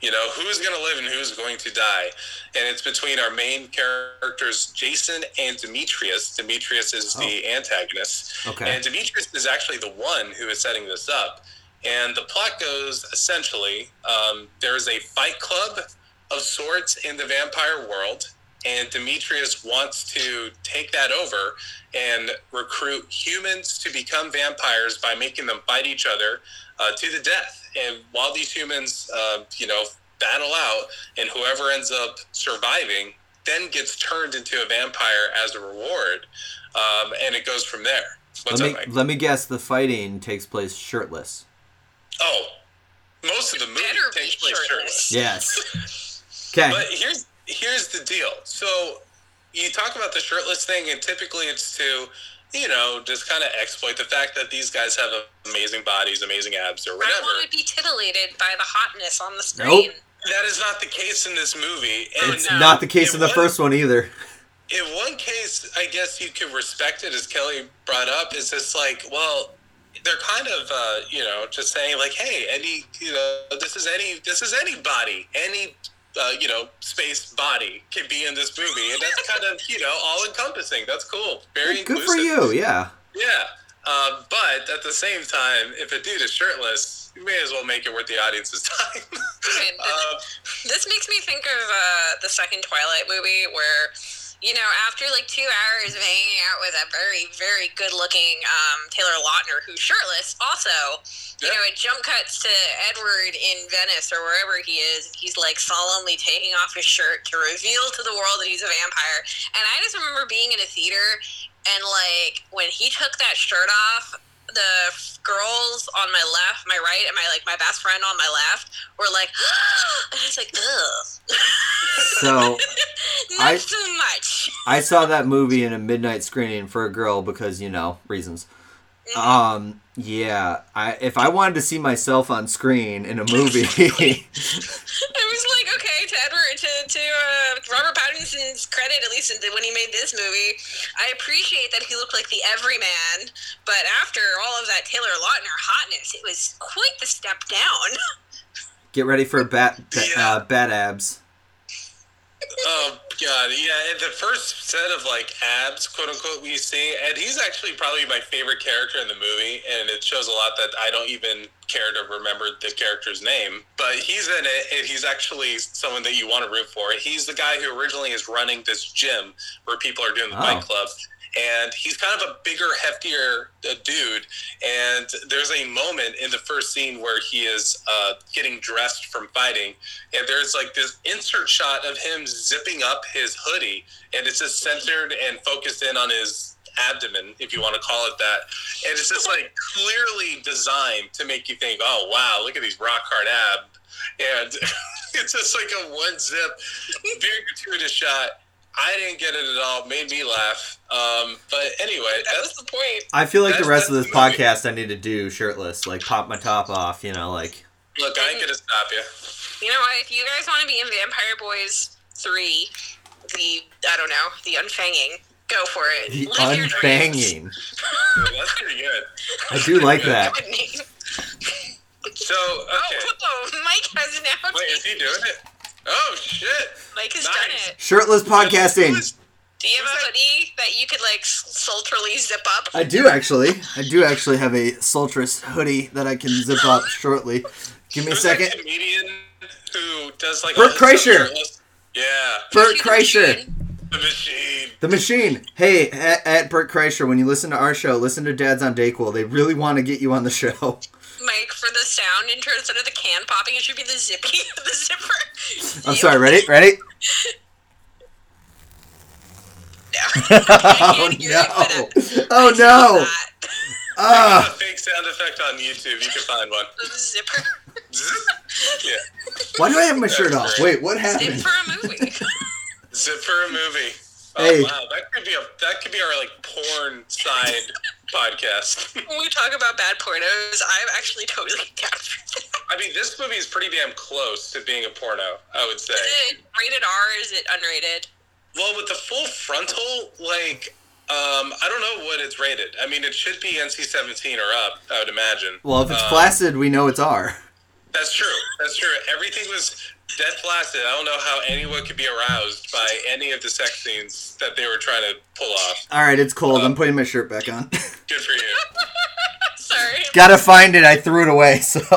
you know who's going to live and who's going to die. And it's between our main characters jason and demetrius. Demetrius is the antagonist. Okay. and demetrius is actually the one who is setting this up. And the plot goes essentially um, there's a fight club of sorts in the vampire world, and Demetrius wants to take that over and recruit humans to become vampires by making them fight each other uh, to the death. And while these humans, uh, you know, battle out, and whoever ends up surviving then gets turned into a vampire as a reward, um, and it goes from there. What's let up, me Mike? let me guess. The fighting takes place shirtless. Oh, most of the movie Better be takes place shirtless. shirtless. Yes. Okay. But here's here's the deal. So you talk about the shirtless thing, and typically it's to, you know, just kind of exploit the fact that these guys have amazing bodies, amazing abs, or whatever. I whatever. want to be titillated by the hotness on the screen. Nope. That is not the case in this movie. And It's no. not the case in the It first one either. in one case, I guess you could respect it, as Kelly brought up. Is just like, well, they're kind of, uh, you know, just saying like, hey, any, you know, this is any, this is anybody any, uh, you know, space body can be in this movie, and that's kind of, you know, all encompassing. That's cool. Very Good for you. Yeah. Yeah. Uh, but at the same time, if a dude is shirtless, you may as well make it worth the audience's time. Uh, This makes me think of uh, the second Twilight movie where, you know, after like two hours of hanging out with a very, very good looking um, Taylor Lautner who's shirtless, also, you Yeah. know, it jump cuts to Edward in Venice or wherever he is. He's like solemnly taking off his shirt to reveal to the world that he's a vampire. And I just remember being in a theater and like when he took that shirt off, the girls on my left, my right, and my like my best friend on my left were like, and I was like, ugh. So Not I- so much. I saw that movie in a midnight screening for a girl because you know reasons. Um. Yeah. I if I wanted to see myself on screen in a movie, I was like, okay, to Edward, to, to uh, Robert Pattinson's credit, at least when he made this movie, I appreciate that he looked like the everyman. But after all of that Taylor Lautner hotness, it was quite the step down. get ready for bat Yeah. uh, bat abs. Oh god, yeah. And the first set of like abs, quote unquote, we see, and he's actually probably my favorite character in the movie, and it shows a lot that I don't even care to remember the character's name. But he's in it, and he's actually someone that you want to root for. He's the guy who originally is running this gym where people are doing the Oh. fight club. And he's kind of a bigger, heftier uh, dude. And there's a moment in the first scene where he is uh, getting dressed from fighting, and there's like this insert shot of him zipping up his hoodie and it's just centered and focused in on his abdomen if you want to call it that. And it's just like clearly designed to make you think oh wow look at these rock hard ab. And it's just like a one zip very gratuitous shot i didn't get it at all made me laugh um, but anyway that's the point. I feel like the rest of this movie. podcast I need to do shirtless, like pop my top off. You know, like look i ain't gonna stop you You know what? If you guys want to be in Vampire Boys 3, the, I don't know, the unfanging, go for it. the Live your dreams. unbanging. that's pretty good I do like that. Good name. so Oh, okay whoa, Mike has now wait is he doing it oh shit Mike has Nice. done it. Shirtless podcasting. Do you have a hoodie that you could like sultrily zip up? I do actually. I do actually have a sultrous hoodie that I can zip up shortly. Give me a Who's that second. comedian who does like Bert all his stuff Kreischer. shirtless? Yeah, Bert the Kreischer. machine. the machine. The machine. Hey, at, at Bert Kreischer, when you listen to our show, listen to Dads on Dayquil. They really want to get you on the show. Mike, for the sound intro, instead of the can popping, it should be the zippy, the zipper. I'm sorry. Ready? Ready? No. oh can't it, uh, no! Oh no! A Ah! fake sound effect on YouTube. You can find one. The zipper. Yeah, Why do I have my shirt off? Wait, what Zip happened? for a movie. zip for a movie. Oh Hey. wow, that could be a that could be our like porn side podcast. when we talk about bad pornos, I'm actually totally down for that. I mean, this movie is pretty damn close to being a porno. I would say. Is it rated R? Is it unrated? Well, with the full frontal, like, um, I don't know what it's rated. I mean, it should be NC-17 or up. I would imagine. Well, if it's Um, flaccid, we know it's R. That's true. That's true. Everything was dead flaccid. I don't know how anyone could be aroused by any of the sex scenes that they were trying to pull off. All right, it's cold. I'm uh, putting my shirt back on. Good for you. Sorry, Sorry. Gotta find it. I threw it away. So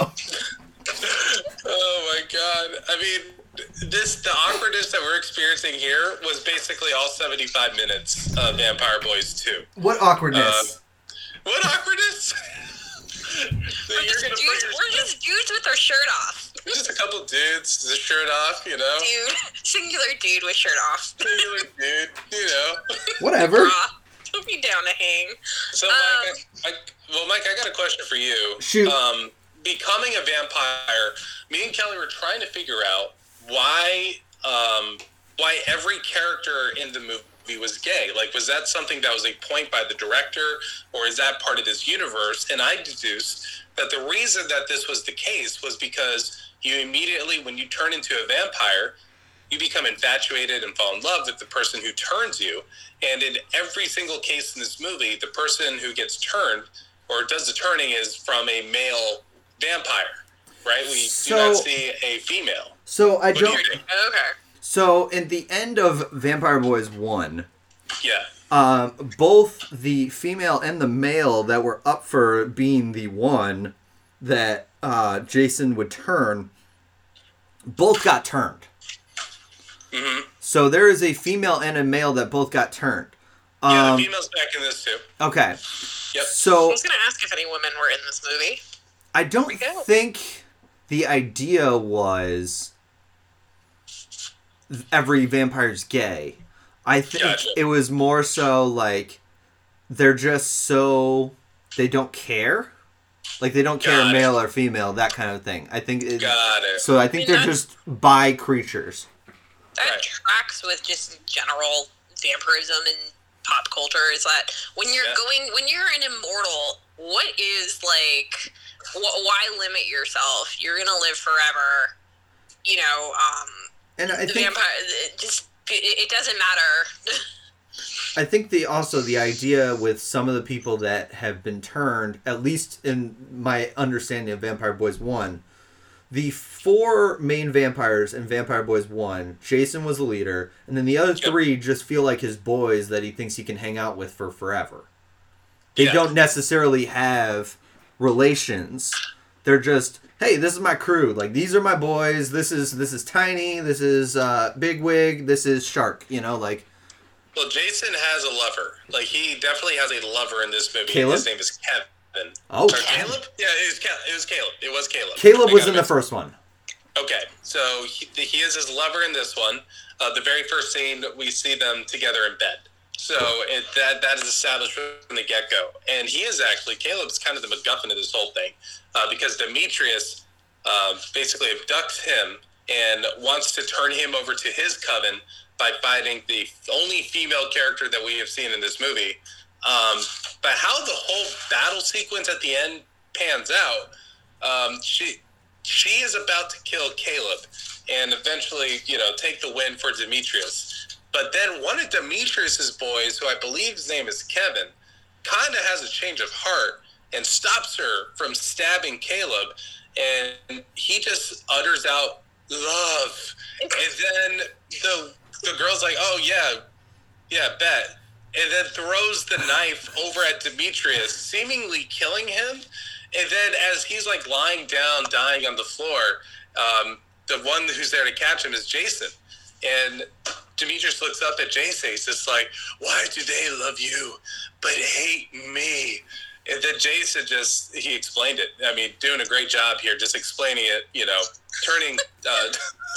Oh my god! I mean, this the awkwardness that we're experiencing here was basically all seventy-five minutes of Vampire Boys two. what awkwardness? Uh, what awkwardness? So We're just, dudes, we're just dudes with our shirt off. Just a couple dudes, the shirt off, you know, Dude, singular dude with shirt off. Regular dude, you know. Whatever. Aw, Don't be down to hang. So, Um, Mike, I, I, well, Mike, I got a question for you. Shoot. Um, becoming a vampire, me and Kelly were trying to figure out why, um, why every character in the movie was gay. Like, was that something that was a point by the director, or is that part of this universe? And I deduced that the reason that this was the case was because you immediately, when you turn into a vampire, you become infatuated and fall in love with the person who turns you. And in every single case in this movie, the person who gets turned or does the turning is from a male vampire, right? We do not see a female. So I What do you don't. Okay. So in the end of Vampire Boys one, Yeah. um, both the female and the male that were up for being the one that uh, Jason would turn, both got turned. hmm So there is a female and a male that both got turned. Yeah, Um, the female's back in this too. okay. Yep. So I was gonna ask if any women were in this movie. I don't think the idea was every vampire's gay. I think Gotcha. it was more so like they're just so they don't care. Like they don't care Got it. male or female, that kind of thing. I think it, Got it. so I think I mean, they're that's- just bi creatures. That Right. tracks with just general vampirism and pop culture. Is that when you're Yeah. going, when you're an immortal, what is like, wh- why limit yourself? You're gonna live forever. You know, um, And I the think vampire. It just it, it doesn't matter. I think the also the idea with some of the people that have been turned, at least in my understanding of Vampire Boys one, the four main vampires in Vampire Boys one, Jason was the leader, and then the other Yep. three just feel like his boys that he thinks he can hang out with for forever. They Yeah. don't necessarily have relations. They're just, hey, this is my crew. Like these are my boys. This is this is Tiny. This is uh, Bigwig. This is Shark. You know, like Well, Jason has a lover. Like he definitely has a lover in this movie. Caleb? His name is Kevin. oh, Or Caleb? Yeah, it was, Cal- it was Caleb. It was Caleb. Caleb was in the first one. Okay, so he, he is his lover in this one. Uh, the very first scene, we see them together in bed. So it, that that is established from the get go, and he is actually Caleb's kind of the MacGuffin of this whole thing, uh, because Demetrius uh, basically abducts him and wants to turn him over to his coven by fighting the only female character that we have seen in this movie. Um, but how the whole battle sequence at the end pans out, um, she she is about to kill Caleb and eventually, you know, take the win for Demetrius. But then one of Demetrius's boys, who I believe his name is Kevin, kind of has a change of heart and stops her from stabbing Caleb, and he just utters out love, and then the the girl's like, "Oh yeah, yeah, bet," and then throws the knife over at Demetrius, seemingly killing him. And then as he's like lying down, dying on the floor, um, the one who's there to catch him is Jason. And Demetrius looks up at Jason. He's just like, "Why do they love you, but hate me?" Then Jason just he explained it. I mean, doing a great job here, just explaining it. You know, turning uh,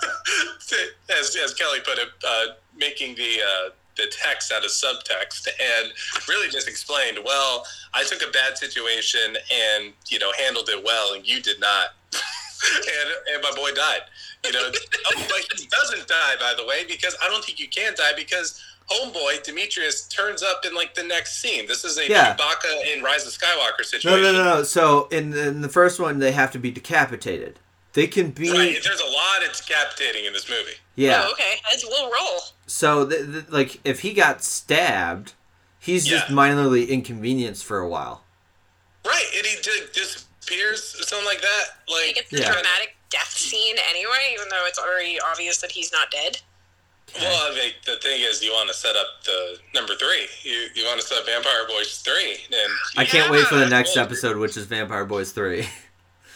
as as Kelly put it, uh, making the uh, the text out of subtext, and really just explained. Well, I took a bad situation and you know handled it well, and you did not. and and my boy died. You know, oh, but he doesn't die, by the way, because I don't think you can die because homeboy Demetrius turns up in like the next scene. This is a Yeah. Chewbacca in Rise of Skywalker situation. no, no, no. no. So in the, in the first one, they have to be decapitated. They can be, Right, there's a lot of decapitating in this movie. yeah. Oh, okay. That's we'll roll. So th- th- like, if he got stabbed, he's just Yeah. minorly inconvenienced for a while. Right, and he did disappears, something like that. Like Like it's a Yeah. dramatic death scene anyway, even though it's already obvious that he's not dead. Well, I mean, the thing is, you want to set up the number three. You you want to set up Vampire Boys three, and I can't wait for the next Yeah. episode, which is Vampire Boys three.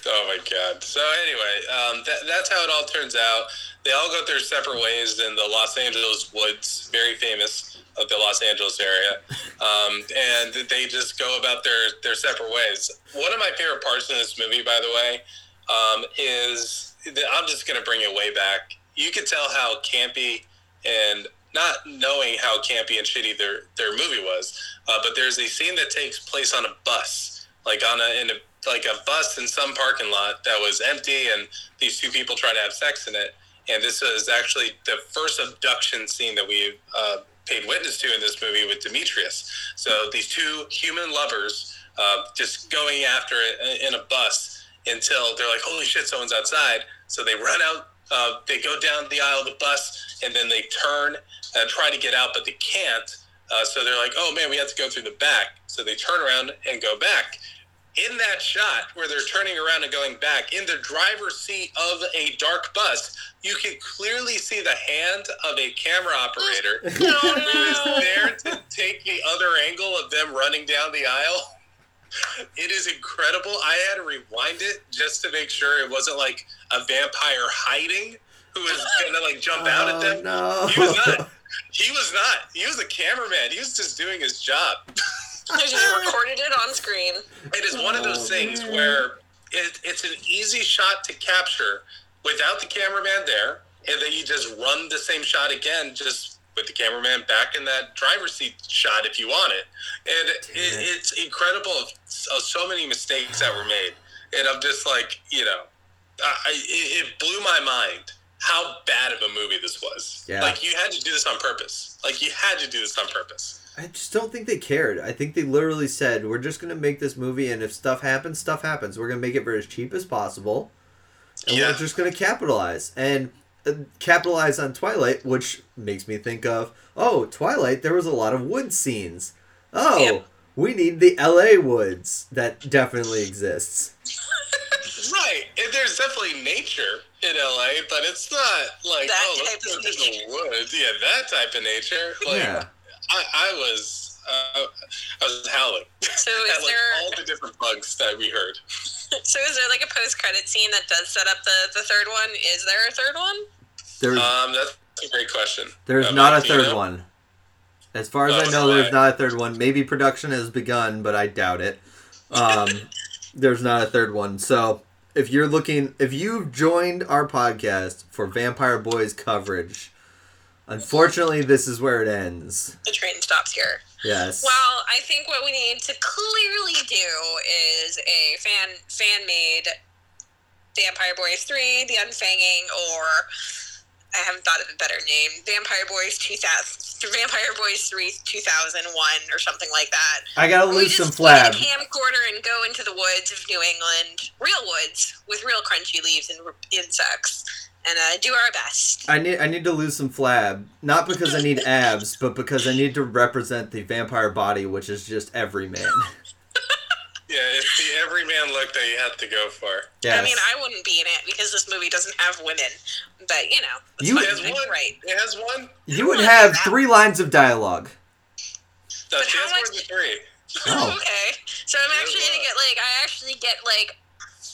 Oh my god! So anyway, um, that, that's how it all turns out. They all go their separate ways in the Los Angeles woods, very famous of the Los Angeles area, um, and they just go about their their separate ways. One of my favorite parts in this movie, by the way, um, is that I'm just gonna bring it way back. You could tell how campy and not knowing how campy and shitty their their movie was, uh, but there's a scene that takes place on a bus, like on a in a like a bus in some parking lot that was empty, and these two people try to have sex in it. And this is actually the first abduction scene that we uh, paid witness to in this movie with Demetrius. So these two human lovers uh, just going after it in a bus until they're like, "Holy shit, someone's outside!" So they run out. Uh, they go down the aisle of the bus, and then they turn and try to get out, but they can't. Uh, so they're like, "Oh man, we have to go through the back." So they turn around and go back in that shot where they're turning around and going back in the driver's seat of a dark bus you can clearly see the hand of a camera operator who is there to take the other angle of them running down the aisle it is incredible. I had to rewind it just to make sure it wasn't like a vampire hiding who was gonna like jump out at oh, them. no. he was not. He was not. He was a cameraman. He was just doing his job. I just recorded it on screen. It is one of those Oh, things where it, it's an easy shot to capture without the cameraman there, and then you just run the same shot again, just with the cameraman back in that driver's seat shot if you want it. And it, it's incredible of, of so many mistakes that were made, and I'm just like, you know, I, it, it blew my mind how bad of a movie this was. Yeah. Like you had to do this on purpose. Like you had to do this on purpose. I just don't think they cared. I think they literally said, "We're just gonna make this movie, and if stuff happens, stuff happens. We're gonna make it for as cheap as possible, and Yeah. we're just gonna capitalize and capitalize on Twilight, which makes me think of, oh, Twilight. There was a lot of wood scenes. Oh, Yep. we need the L.A. woods that definitely exists. Right, and there's definitely nature in LA, but it's not like That oh, let's type of to the woods. Yeah, that type of nature. Like yeah, I, I was, uh, I was howling So at is like there all the different bugs that we heard. So is there like a post credit scene that does set up the, the third one? Is there a third one? there's Um, that's a great question. there's Uh, not a Mike, you third know? one. As far as Oh, I know, right. there's not a third one. Maybe production has begun, but I doubt it. Um, there's not a third one. So if you're looking, if you've joined our podcast for Vampire Boys coverage, unfortunately, this is where it ends. The train stops here. Yes. Well, I think what we need to clearly do is a fan fan made Vampire Boys three, The Unfanging, or I haven't thought of a better name. Vampire Boys two thousand, Vampire Boys three two thousand one, or something like that. I gotta lose some flab. a camcorder and go into the woods of New England, real woods with real crunchy leaves and insects, and uh, do our best. I need I need to lose some flab, not because I need abs, but because I need to represent the vampire body, which is just every man. Yeah, it's the everyman look that you have to go for. Yes. I mean, I wouldn't be in it because this movie doesn't have women, but you know, that's You- fine. It has one. right? It has one. you would have three lines of dialogue. No, But she how has more much- than three. Oh. okay, so I'm actually gonna get like I actually get like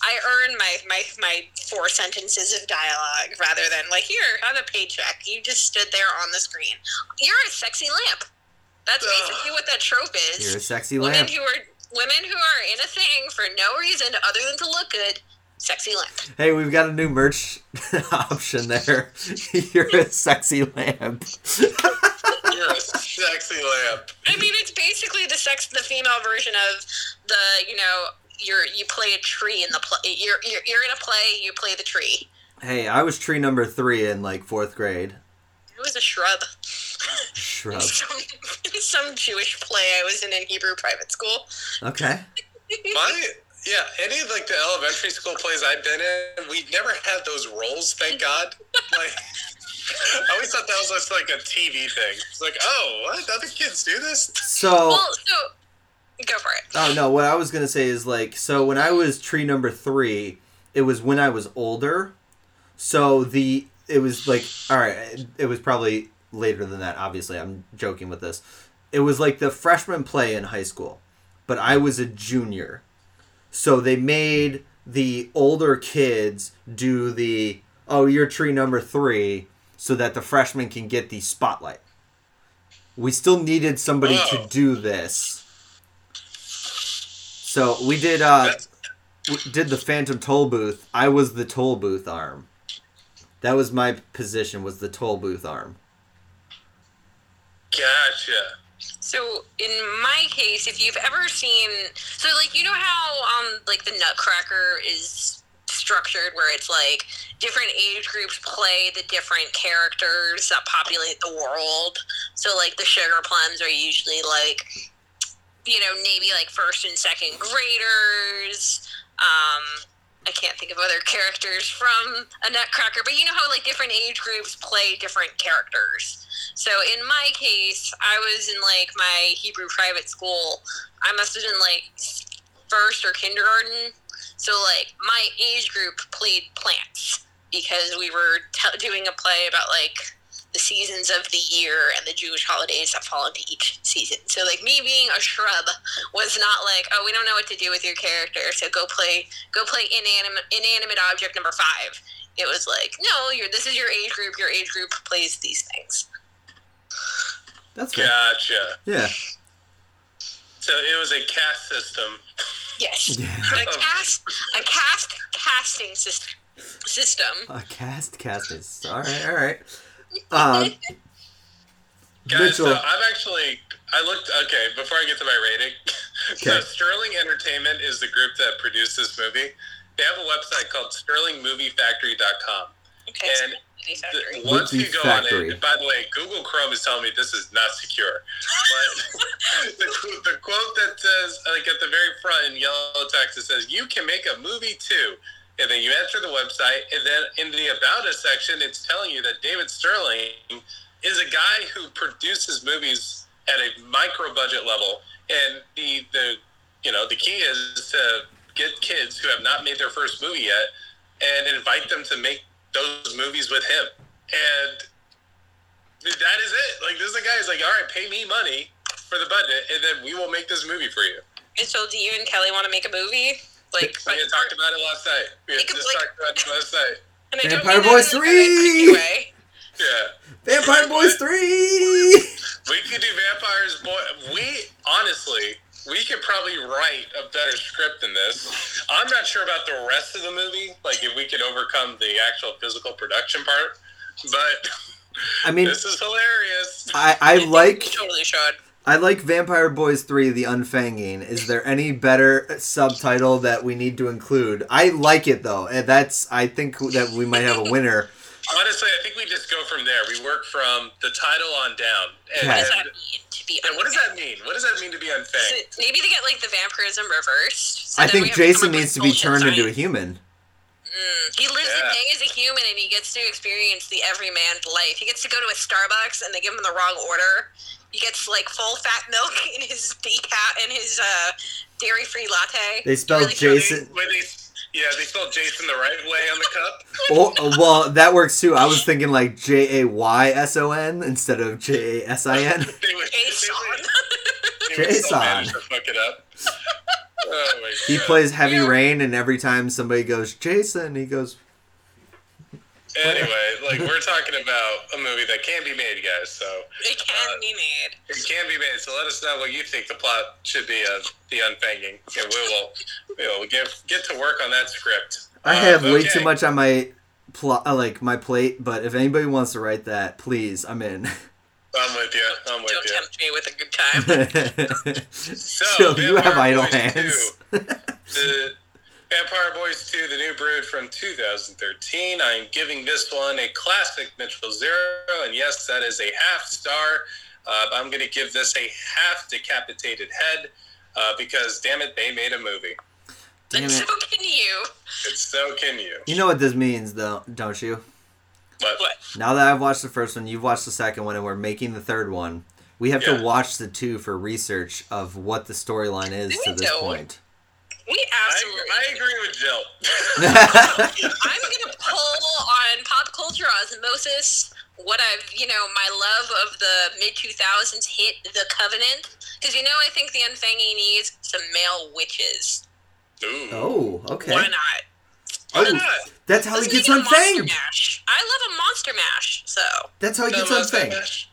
I earn my my my four sentences of dialogue rather than like here have a paycheck. You just stood there on the screen. You're a sexy lamp. That's Ugh. basically what that trope is. You're a sexy lamp. women lamp. who are women who are in a thing for no reason other than to look good. Sexy lamp. Hey, we've got a new merch option there. You're a sexy lamp. You're a sexy lamp. I mean, it's basically the sex, the female version of the, you know, you're you play a tree in the play. You're, you're you're in a play. You play the tree. hey, I was tree number three in like fourth grade. It was a shrub. Shrub. In some, some Jewish play I was in in Hebrew private school. Okay. My yeah, any of like the elementary school plays I've been in, we never had those roles. Thank God. Like, I always thought that was just like a TV thing. It's like, oh, what? Other kids do this? So. Well, so go for it. Oh no, what I was gonna say is like so when I was tree number three, it was when I was older. So the it was like all right. It, was probably later than that. Obviously, I'm joking with this. It was like the freshman play in high school, but I was a junior, so they made the older kids do the oh you're tree number three so that the freshmen can get the spotlight. We still needed somebody Oh. to do this. So we did uh we did the phantom toll booth. I was the toll booth arm. That was my position was the toll booth arm. Gotcha. So in my case, if you've ever seen, so like you know how um like the Nutcracker is structured, where it's like different age groups play the different characters that populate the world. So like the Sugar Plums are usually like, you know, maybe like first and second graders. Um, I can't think of other characters from a Nutcracker, but you know how like different age groups play different characters. So in my case, I was in like my Hebrew private school. I must have been like first or kindergarten. So like my age group played plants because we were t- doing a play about like the seasons of the year and the Jewish holidays that fall into each season. So like me being a shrub was not like, oh, we don't know what to do with your character, so go play go play inanimate inanimate object number five. It was like, no, you're this is your age group. Your age group plays these things. That's good. Gotcha. Yeah. So it was a cast system. Yes, Yeah. a cast a cast casting system. System. A cast cast is all right. All right. Um, Guys, Mitchell. so I've actually I looked okay before I get to my rating. so Sterling Entertainment is the group that produced this movie. They have a website called SterlingMovieFactory.com. Okay. And Movie Factory. The, once Movie you go Factory. on it, by the way, Google Chrome is telling me this is not secure. But the, the quote that says, like at the very front in yellow text, it says, "You can make a movie too." And then you enter the website, and then in the About Us section, it's telling you that David Sterling is a guy who produces movies at a micro budget level, and the the you know the key is to get kids who have not made their first movie yet and invite them to make those movies with him. And that is it. Like this is the guy who's like, all right, pay me money for the budget, and then we will make this movie for you. So, do you and Kelly want to make a movie? Like, We had talked about it last night. We had just like- talked about it last night. and I don't Vampire Boys in, like, a creepy 3! way. Yeah. Vampire Boys three. We could do Vampires Boy. We honestly, we could probably write a better script than this. I'm not sure about the rest of the movie, like if we could overcome the actual physical production part. But I mean, this is hilarious. I I like totally should. I like Vampire Boys 3 The Unfanging. Is there any better subtitle that we need to include? I like it though. And that's I think that we might have a winner. Honestly, I think we just go from there. We work from the title on down. And, What does that mean to be? and what does that mean? What does that mean to be unfanged? So maybe to get like the vampirism reversed. So I think we to Jason needs to be bullshit turned into a human. Mm, He lives Yeah. a day as a human, and he gets to experience the everyman's life. He gets to go to a Starbucks, and they give him the wrong order. He gets like full fat milk in his decaf in his uh, dairy free latte. They spelled really Jason- When they, yeah, they spelled Jason the right way on the cup. Oh, well, that works too. I was thinking like J A Y S O N instead of J A S I N. Jason. they would still Jason. fuck it up. Oh my He plays Heavy Yeah. Rain, and every time somebody goes Jason, he goes. Anyway, like we're talking about a movie that can be made, guys. So It can Uh, be made. it can be made. So let us know what you think the plot should be of the unfanging, and we will we will get get to work on that script. I Uh, have way okay. too much on my plot, like my plate. But if anybody wants to write that, please, I'm in. I'm with you. I'm with Don't you. tempt me with a good time. so you have Vampire idle Boys hands. The Vampire Boys 2, The New Brood from 2013. I'm giving this one a classic Mitchell Zero, and yes, that is a half star. Uh, I'm going to give this a half decapitated head uh, because, damn it, they made a movie. Damn and it. so can you. It's so can you. You know what this means, though, don't you? But What? Now that I've watched the first one, you've watched the second one, and we're making the third one. We have Yeah. to watch the two for research of what the storyline is to this don't. point. We I, absolutely. I agree with Jill. I'm gonna pull on pop culture osmosis. What I've, you know, my love of the mid 2000s hit The Covenant. Because, you know, I think the Unfangy needs some male witches. Ooh. oh, okay. Why not? Oh, Why not? that's how he Let's gets make it unfanged. I love a monster mash, so. That's how he gets mustache.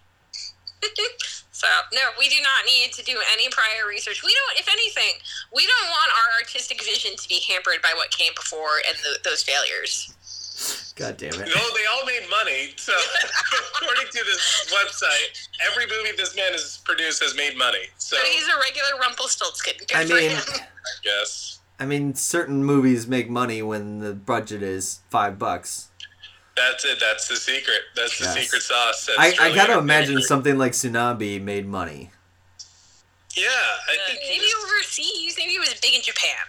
unfanged. So no, we do not need to do any prior research. We don't, if anything, we don't want our artistic vision to be hampered by what came before and the, those failures. God damn it. No, they all made money. So, according to this website, every movie this man has produced has made money. So, But he's a regular Rumpelstiltskin. Good I for mean, him. yes, I mean, certain movies make money when the budget is five bucks. That's it. That's the secret. That's the Yes. secret sauce. That's I, I gotta imagine entertainment. something like Tsunami made money. Yeah, I Uh, think maybe overseas. Maybe it was big in Japan.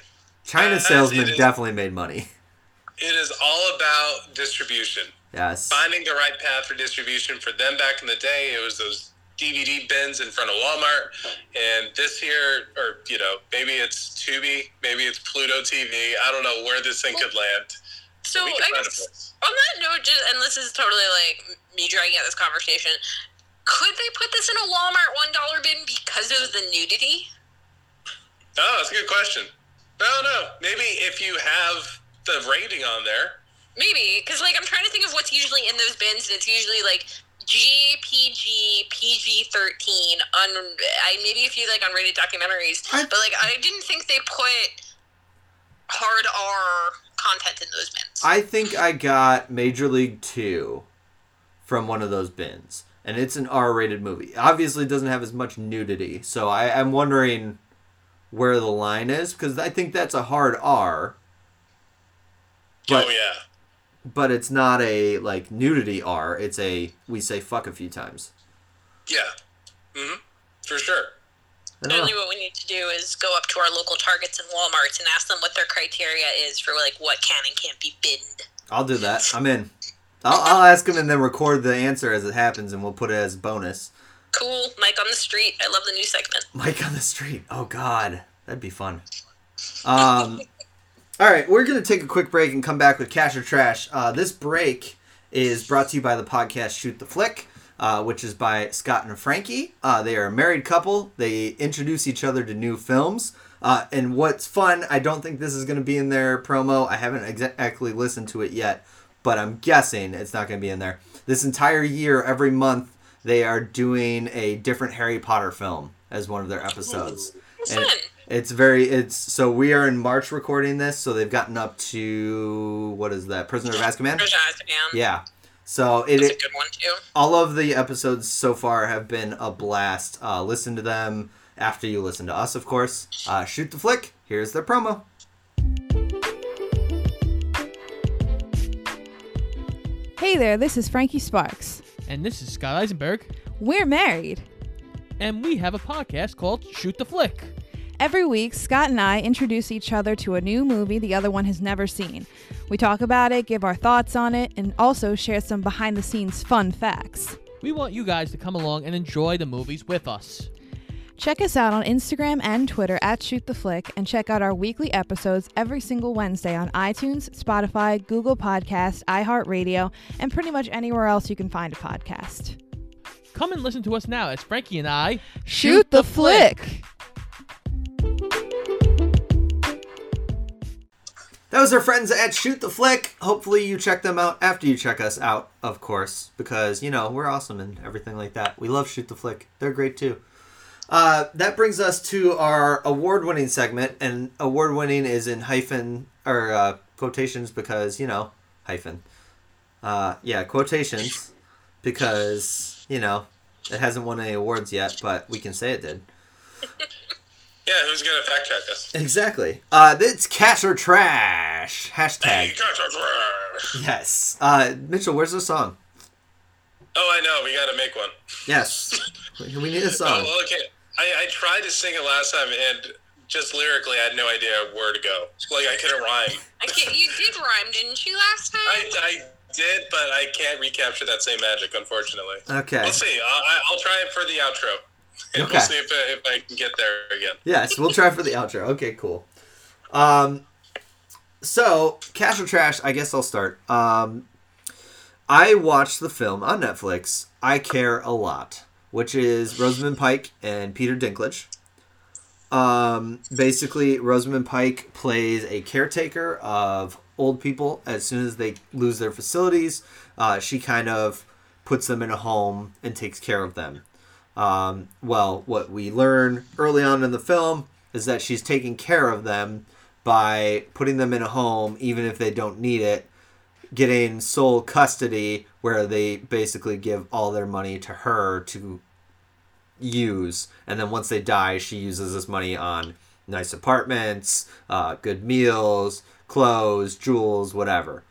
China Uh, Salesman it is- definitely made money. it is all about distribution. Yes. Finding the right path for distribution. For them back in the day, it was those DVD bins in front of Walmart. And this year, or, you know, maybe it's Tubi, maybe it's Pluto TV. I don't know where this thing could land. So I can find a guess on that note, just and this is totally like me dragging out this conversation. Could they put this in a Walmart one dollar bin because of the nudity? Oh, that's a good question. No, no. Maybe if you have the rating on there. Maybe because like I'm trying to think of what's usually in those bins, and it's usually like G, PG, PG thirteen. On I maybe if you like unrated documentaries, I- but like I didn't think they put hard R content in those bins. I think I got Major League 2 from one of those bins. And it's an R rated movie. Obviously, it doesn't have as much nudity. So I, I'm wondering where the line is because I think that's a hard R. But, oh, yeah. but it's not a like nudity R. It's a we say fuck a few times. Yeah. Mm-hmm. For sure. Only what we need to do is go up to our local Targets and WalMarts and ask them what their criteria is for like what can and can't be binned. I'll do that. I'm in. I'll, I'll ask them and then record the answer as it happens, and we'll put it as bonus. Cool, Mike on the street. I love the new segment. Mike on the street. Oh God, that'd be fun. Um, all right, we're gonna take a quick break and come back with cash or trash. Uh, this break is brought to you by the podcast Shoot the Flick, uh, which is by Scott and Frankie. Uh, they are a married couple. They introduce each other to new films. Uh, and what's fun, I don't think this is going to be in their promo. I haven't exactly listened to it yet, but I'm guessing it's not going to be in there. This entire year, every month, they are doing a different Harry Potter film as one of their episodes. And Fun. it's very it's so we are in March recording this, so they've gotten up to what is that? Prisoner of Azkaban? Prisoner of Azkaban. Yeah. So it, That's a good one too. all of the episodes so far have been a blast. Uh, listen to them after you listen to us, of course. Uh, shoot the flick. Here's their promo. Hey there, this is Frankie Sparks. And this is Scott Eisenberg, We're married. and we have a podcast called Shoot the Flick. Every week, Scott and I introduce each other to a new movie the other one has never seen. We talk about it, give our thoughts on it, and also share some behind the scenes fun facts. We want you guys to come along and enjoy the movies with us. Check us out on Instagram and Twitter at Shoot the Flick, and check out our weekly episodes every single Wednesday on iTunes, Spotify, Google Podcast, iHeartRadio, and pretty much anywhere else you can find a podcast. Come and listen to us now as Frankie and I Shoot the Flick! That was our friends at Shoot the Flick. Hopefully you check them out after you check us out, of course, because you know we're awesome and everything like that. We love Shoot the Flick. They're great too. Uh, that brings us to our award-winning segment, and award-winning is in hyphen or uh, quotations because you know hyphen. Uh, yeah, quotations because you know it hasn't won any awards yet, but we can say it did. Yeah, who's going to fact check us? Exactly. Uh, it's cash or trash Hey, hashtag. catch us. Yes. Uh, Mitchell, where's the song? Oh, I know. We got to make one. Yes. We we need a song. Oh, okay. I, I tried to sing it last time, and just lyrically, I had no idea where to go. Like, I couldn't rhyme. I can't, you did rhyme, didn't you, last time? I, I did, but I can't recapture that same magic, unfortunately. Okay. We'll see. I'll, I- I'll try it for the outro. And Okay. we'll see if, I- if I can get there again. Yes, we'll try for the outro. Okay, cool. Um, so cash or trash? I guess I'll start. Um, I watched the film on Netflix. I care a lot, which is Rosamund Pike and Peter Dinklage. Um, basically, Rosamund Pike plays a caretaker of old people as soon as they lose their facilities. Uh, she kind of puts them in a home and takes care of them. Um, well, what we learn early on in the film is that she's taking care of them by putting them in a home, even if they don't need it, getting sole custody, where they basically give all their money to her to use. And then once they die, she uses this money on nice apartments, uh, good meals, clothes, jewels, whatever.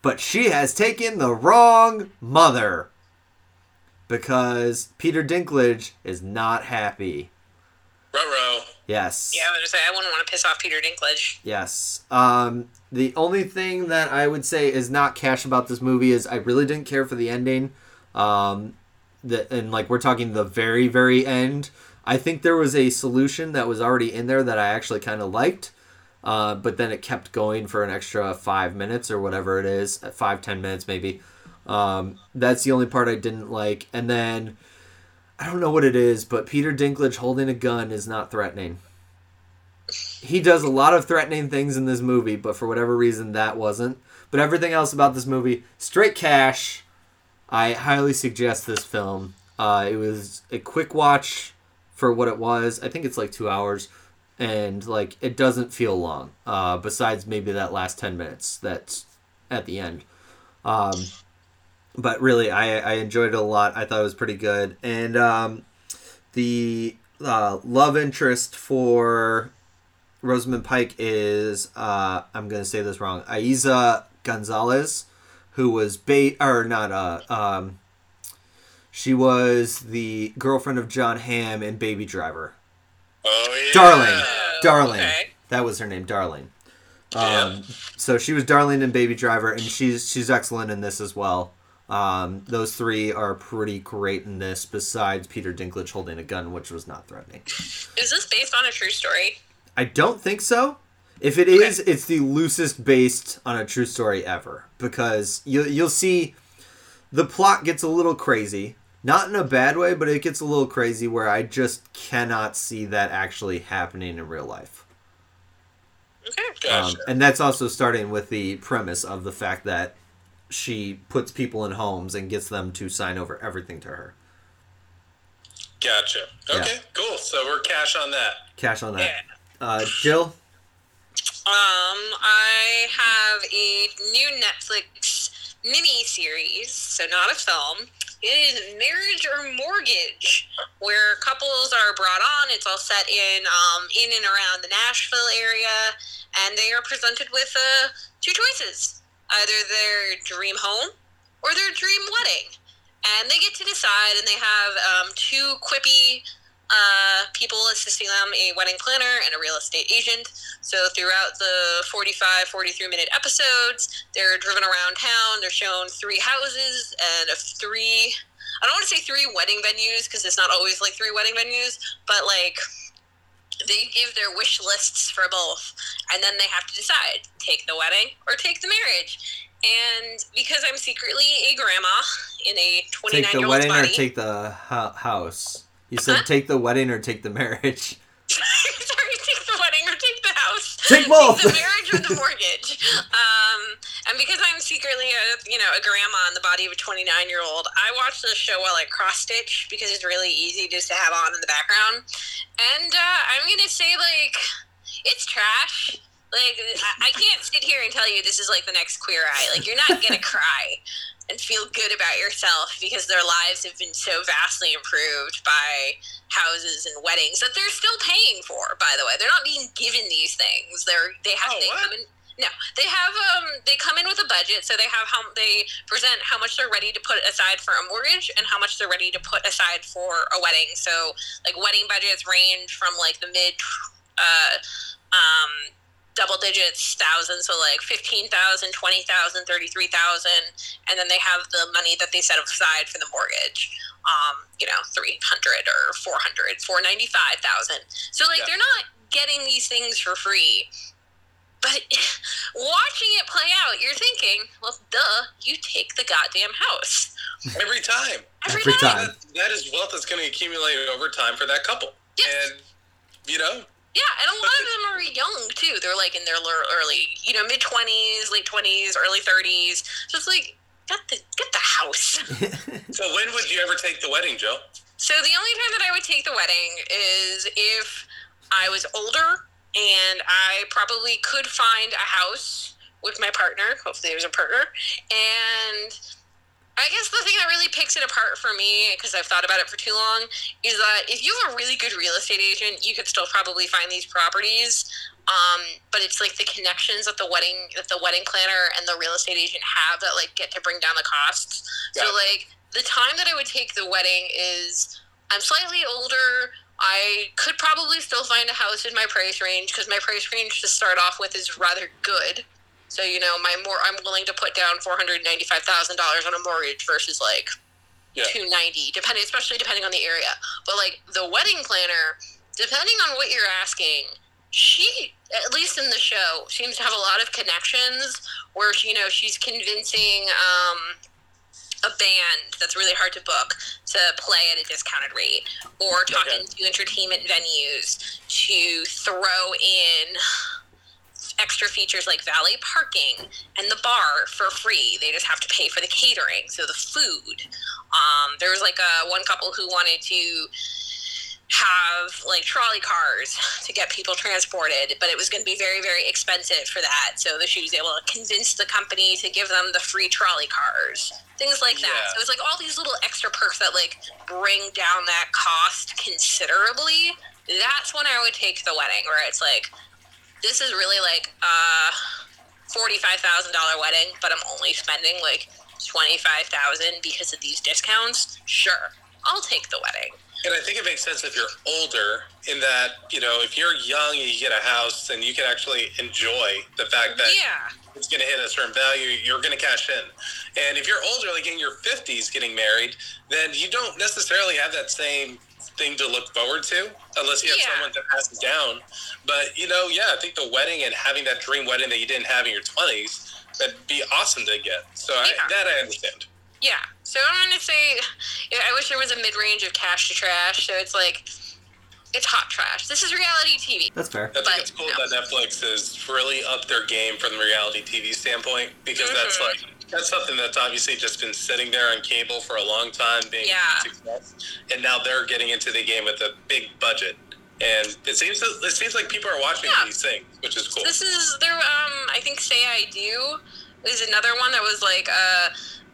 But she has taken the wrong mother because Peter Dinklage is not happy. Ruh-roh. Yes. Yeah, I was gonna say I wouldn't want to piss off Peter Dinklage. Yes. Um, the only thing that I would say is not cash about this movie is I really didn't care for the ending. Um, the, and like we're talking the very very end. I think there was a solution that was already in there that I actually kind of liked. Uh, but then it kept going for an extra five minutes or whatever it is, five ten minutes maybe. Um, that's the only part I didn't like. And then I don't know what it is, but Peter Dinklage holding a gun is not threatening. He does a lot of threatening things in this movie, but for whatever reason that wasn't. But everything else about this movie, straight cash. I highly suggest this film. Uh, it was a quick watch for what it was. I think it's like two hours, and like it doesn't feel long. Uh, besides maybe that last ten minutes that's at the end. Um, but really, I I enjoyed it a lot. I thought it was pretty good, and um, the uh, love interest for Rosamund Pike is uh, I'm gonna say this wrong. Eiza Gonzalez, who was bait or not uh um. She was the girlfriend of Jon Hamm in Baby Driver. Oh yeah. Darling, Darling. okay. That was her name, Darling. Yeah. Um, so she was Darling in Baby Driver, and she's she's excellent in this as well. Um, those three are pretty great in this. Besides Peter Dinklage holding a gun, which was not threatening. Is this based on a true story? I don't think so. If it is, it's the loosest based on a true story ever because you you'll see the plot gets a little crazy. Not in a bad way, but it gets a little crazy where I just cannot see that actually happening in real life. Okay. Um, and that's also starting with the premise of the fact that she puts people in homes and gets them to sign over everything to her. Gotcha. Yeah. Okay, cool. So we're cash on that. Cash on that. Yeah. Uh, Jill, Um, I have a new Netflix mini series, so not a film. It is Marriage or Mortgage, where couples are brought on. It's all set in um, in and around the Nashville area, and they are presented with uh, two choices: either their dream home or their dream wedding, and they get to decide. And they have um, two quippy uh, people assisting them a wedding planner and a real estate agent. So throughout the 45, 43 minute episodes, they're driven around town. They're shown three houses and three, I don't want to say three wedding venues because it's not always like three wedding venues, but like they give their wish lists for both. And then they have to decide take the wedding or take the marriage. And because I'm secretly a grandma in a 29 take the wedding or take the house. You said Huh? take the wedding or take the marriage. Sorry, take the wedding or take the house. Take both. the marriage or the mortgage. Um, and because I'm secretly a you know a grandma in the body of a 29 year old, I watch this show while I cross stitch because it's really easy just to have on in the background. And uh, I'm gonna say like it's trash. Like I, I can't sit here and tell you this is like the next Queer Eye. Like you're not gonna cry and feel good about yourself because their lives have been so vastly improved by houses and weddings that they're still paying for. By the way, they're not being given these things. They're they have Oh, they what? come in. No, they have um they come in with a budget, so they have how they present how much they're ready to put aside for a mortgage and how much they're ready to put aside for a wedding. So like wedding budgets range from like the mid uh um double digits thousands so like 15000 20000 33000 and then they have the money that they set aside for the mortgage um you know 300 or 400 495000 so like Yeah. they're not getting these things for free But watching it play out, you're thinking, well, duh, you take the goddamn house. Every time. Every, Every time. time. That, that is wealth that's going to accumulate over time for that couple. Yes. And, you know, Yeah, and a lot of them are young too. They're like in their early, you know, mid twenties, late twenties, early thirties. So it's like, get the get the house. so when would you ever take the wedding, Joe? So the only time that I would take the wedding is if I was older and I probably could find a house with my partner. Hopefully, there's a partner. And I guess the thing that really picks it apart for me, because I've thought about it for too long, is that if you have a really good real estate agent, you could still probably find these properties. Um, but it's like the connections that the wedding that the wedding planner and the real estate agent have that like get to bring down the costs. So like the time that I would take the wedding is I'm slightly older. I could probably still find a house in my price range because my price range to start off with is rather good. So you know, my more I'm willing to put down four hundred ninety five thousand dollars on a mortgage versus like Yeah. two ninety, depending especially depending on the area. But like the wedding planner, depending on what you're asking, she at least in the show seems to have a lot of connections where she, you know she's convincing um, a band that's really hard to book to play at a discounted rate or talking to entertainment venues to throw in extra features like valet parking and the bar for free. They just have to pay for the catering, so the food. Um, there was like a one couple who wanted to have like trolley cars to get people transported, but it was going to be very, very expensive for that. So that she was able to convince the company to give them the free trolley cars, things like that. Yeah. So it's like all these little extra perks that like bring down that cost considerably. That's when I would take the wedding, where it's like, this is really like a forty-five thousand dollar wedding, but I'm only spending like twenty-five thousand because of these discounts. Sure, I'll take the wedding. And I think it makes sense if you're older, in that you know, if you're young and you get a house, and you can actually enjoy the fact that Yeah. it's going to hit a certain value. You're going to cash in. And if you're older, like in your 50s, getting married, then you don't necessarily have that same thing to look forward to, unless you have Yeah. someone that passes down. But you know, yeah, I think the wedding and having that dream wedding that you didn't have in your 20s, that'd be awesome to get. So I, that I understand. Yeah. So I'm gonna say, yeah, I wish there was a mid-range of cash to trash. So it's like, it's hot trash. This is reality TV. That's fair. I think But, it's cool no. that Netflix has really upped their game from the reality TV standpoint because that's Mhm. like that's something that's obviously just been sitting there on cable for a long time, being Yeah. a success, and now they're getting into the game with a big budget, and it seems it seems like people are watching Yeah. these things, which is cool. This is there. Um, I think "Say I Do" is another one that was like a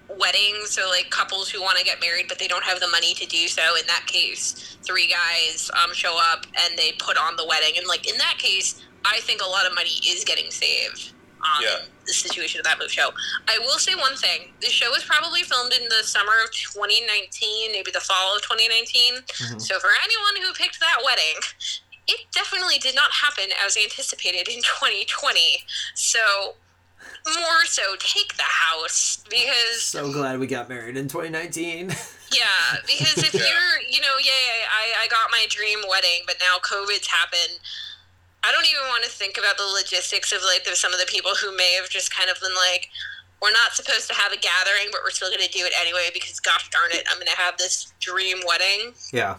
wedding. So like couples who want to get married but they don't have the money to do so. In that case, three guys um show up and they put on the wedding. And like in that case, I think a lot of money is getting saved. Um, Yeah. The situation of that move show. I will say one thing: the show was probably filmed in the summer of 2019, maybe the fall of 2019. Mhm. So for anyone who picked that wedding, it definitely did not happen as anticipated in 2020. So more so take the house because So glad we got married in 2019. yeah because if Yeah. you're you know yay I, I got my dream wedding but now covid's happened i don't even want to think about the logistics of like there's some of the people who may have just kind of been like we're not supposed to have a gathering but we're still going to do it anyway because gosh darn it i'm going to have this dream wedding yeah.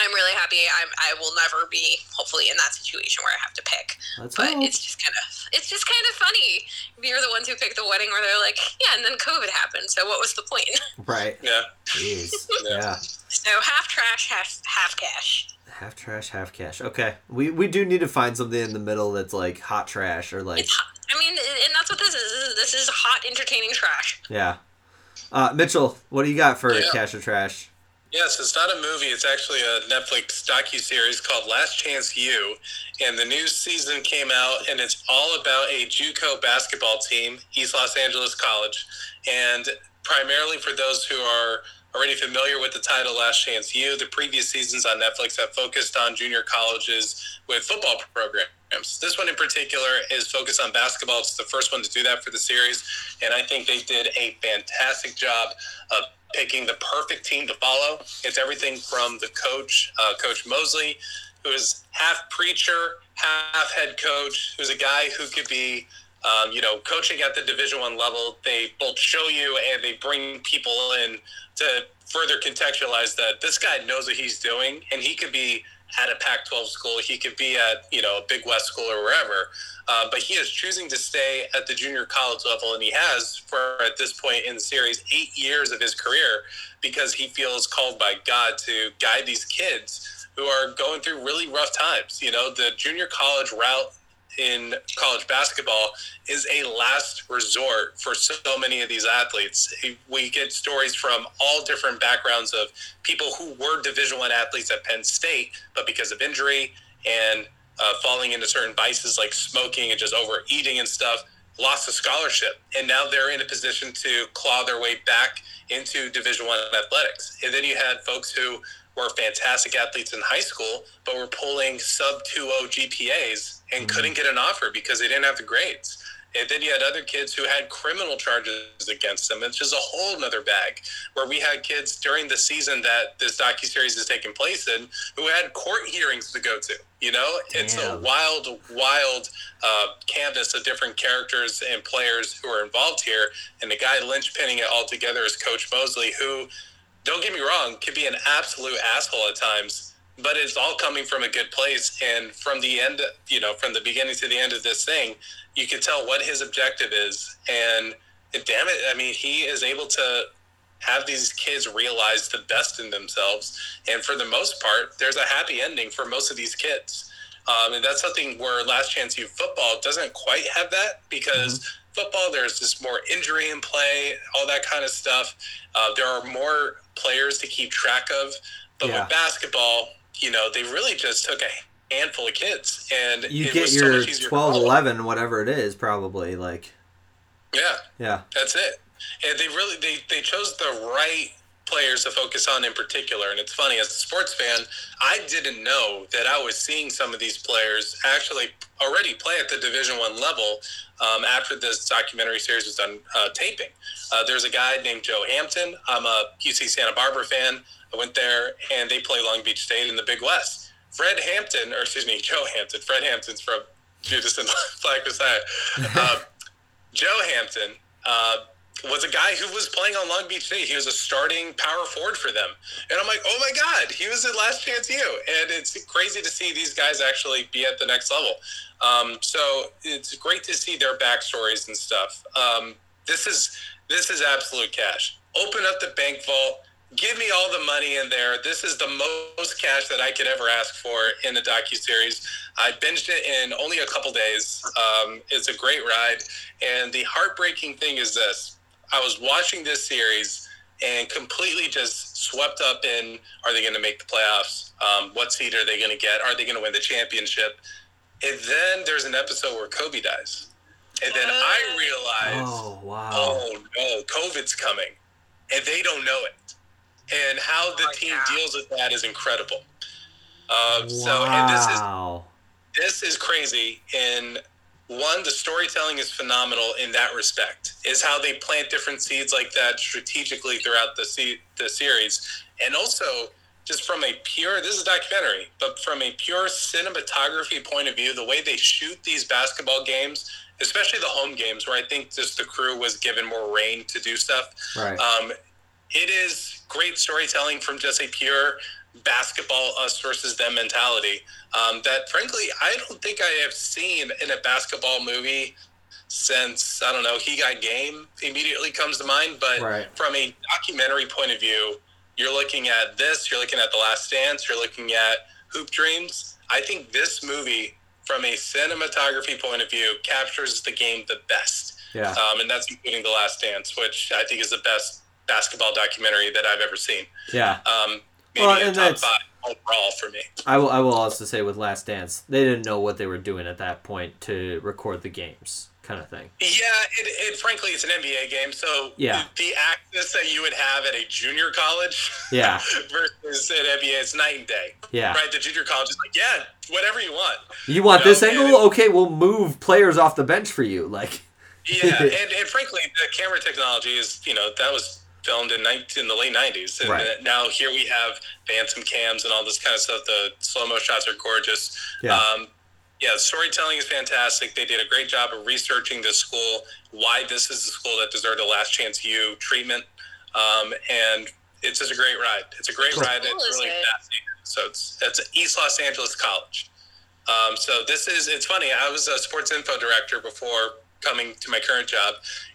i'm really happy I'm, i will never be hopefully in that situation where i have to pick Let's but hope. it's just kind of it's just kind of funny you're the ones who pick the wedding where they're like yeah and then covid happened so what was the point Right. yeah, Jeez. Yeah. yeah. so half trash half half cash Half trash, half cash. Okay. We we do need to find something in the middle that's like hot trash or like it's hot. i mean and that's what this is This is- this is hot entertaining trash yeah. Uh, Mitchell, what do you got for Yeah. cash or trash? Yes, it's not a movie. It's actually a Netflix docu series called Last Chance U, and the new season came out, and it's all about a JUCO basketball team, East Los Angeles College, and primarily for those who are already familiar with the title Last Chance U, the previous seasons on Netflix have focused on junior colleges with football programs. This one in particular is focused on basketball. It's the first one to do that for the series, and I think they did a fantastic job of picking the perfect team to follow. It's everything from the coach, uh, Coach Mosley, who is half preacher, half head coach, who's a guy who could be, um, you know, coaching at the Division One level. They both show you and they bring people in to further contextualize that this guy knows what he's doing, and he could be at a Pac-12 school, he could be at you know a Big West school or wherever, uh, but he is choosing to stay at the junior college level, and he has for at this point in the series eight years of his career because he feels called by God to guide these kids who are going through really rough times. You know, the junior college route in college basketball is a last resort for so many of these athletes. We get stories from all different backgrounds of people who were Division One athletes at Penn State, but because of injury and uh, falling into certain vices like smoking and just overeating and stuff, lost a scholarship, and now they're in a position to claw their way back into Division One athletics. And then you had folks who were fantastic athletes in high school, but were pulling sub 2.0 GPAs and mm-hmm. couldn't get an offer because they didn't have the grades. And then you had other kids who had criminal charges against them. It's just a whole nother bag. Where we had kids during the season that this docu series is taking place in who had court hearings to go to. You know, Damn. it's a wild, wild uh, canvas of different characters and players who are involved here. And the guy linchpinning it all together is Coach Mosley, who, don't get me wrong, can be an absolute asshole at times but it's all coming from a good place. And from the end, you know, from the beginning to the end of this thing, you can tell what his objective is. And damn it, I mean, he is able to have these kids realize the best in themselves. And for the most part, there's a happy ending for most of these kids. Um, and that's something where Last Chance U football doesn't quite have that because mm-hmm. football, there's just more injury in play, all that kind of stuff. Uh, there are more players to keep track of. But yeah. with basketball, you know, they really just took a handful of kids and you get your so 12 11 whatever it is probably like yeah. yeah. That's it. And they really they, they chose the right players to focus on in particular. And it's funny as a sports fan i didn't know that i was seeing some of these players actually already play at the division one level um, after this documentary series was done uh, taping. Uh, there's a guy named joe hampton. I'm a uc santa barbara fan I went there, and they play Long Beach State in the Big West. Fred Hampton, or excuse me, Joe Hampton. Fred Hampton's from Judas and Black Messiah. Uh, Joe Hampton uh, was a guy who was playing on Long Beach State. He was a starting power forward for them. And I'm like, oh my God, he was at Last Chance U. And it's crazy to see these guys actually be at the next level. Um, so it's great to see their backstories and stuff. Um, this is this is absolute cash. Open up the bank vault give me all the money in there. This is the most cash that I could ever ask for in the docu series. I binged it in only a couple days. Um, it's a great ride, and the heartbreaking thing is this: I was watching this series and completely just swept up in: Are they going to make the playoffs? Um, what seed are they going to get? Are they going to win the championship? And then there's an episode where Kobe dies. And then I realize, oh wow, oh no, COVID's coming, and they don't know it and how the oh, team yeah. deals with that is incredible. Uh, wow. So, and this is this is crazy. And one, the storytelling is phenomenal in that respect. Is how they plant different seeds like that strategically throughout the se- the series, and also just from a pure this is a documentary, but from a pure cinematography point of view, the way they shoot these basketball games especially the home games where I think just the crew was given more reign to do stuff. Right. Um, it is great storytelling from just a pure basketball us versus them mentality um, that frankly i don't think i have seen in a basketball movie since i don't know he got game immediately comes to mind but right. from a documentary point of view you're looking at this you're looking at the last dance you're looking at hoop dreams i think this movie from a cinematography point of view captures the game the best yeah. Um, and that's including the last dance which i think is the best basketball documentary that I've ever seen. Yeah. Um, maybe well, and that's, overall for me. I will, I will also say with Last Dance, they didn't know what they were doing at that point to record the games, kind of thing. Yeah, it, it frankly it's an NBA game, so yeah. the, access that you would have at a junior college, yeah, versus at NBA, it's night and day. Yeah, right. The junior college is like, yeah, whatever you want. You want you know? this angle? okay, we'll move players off the bench for you, like. yeah, and, and frankly, the camera technology is, you know, that was filmed in, 19, in the late 90s. And Right. now here we have phantom cams and all this kind of stuff. The slow mo shots are gorgeous. Yeah. Um, yeah, storytelling is fantastic. They did a great job of researching this school, why this is the school that deserved a last chance U treatment. Um, and it's just a great ride. It's a great Cool. ride. Cool, It's really it? fascinating. So it's it's East Los Angeles College. Um, so this is it's funny. I was a sports info director before coming to my current job,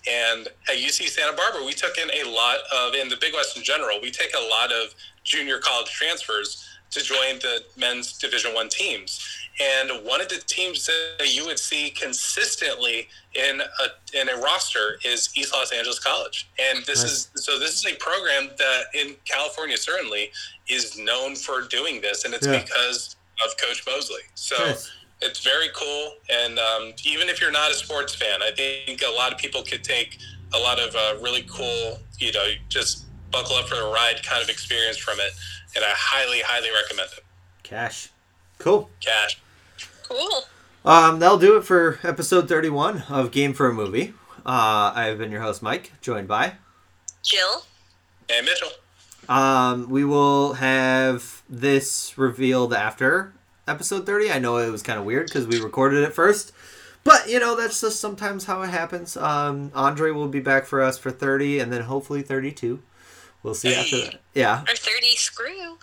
and at UC Santa Barbara, we took in a lot of in the Big West in general. We take a lot of junior college transfers to join the men's Division One teams. And one of the teams that you would see consistently in a in a roster is East Los Angeles College. And this Nice. is so this is a program that in California certainly is known for doing this, and it's Yeah. because of Coach Mosley. So Nice. It's very cool. And um, even if you're not a sports fan, I think a lot of people could take a lot of uh, really cool, you know, just buckle up for the ride kind of experience from it. And I highly, highly recommend it. Cash. Cool. Cash. Cool. Um, that'll do it for episode 31 of Game for a Movie. Uh, I've been your host, Mike, joined by. Jill. And Mitchell. Um, we will have this revealed after episode 30. I know it was kind of weird because we recorded it first. But, you know, that's just sometimes how it happens. Um, Andre will be back for us for 30 and then hopefully 32. We'll see after that. Yeah. Or 30 screw.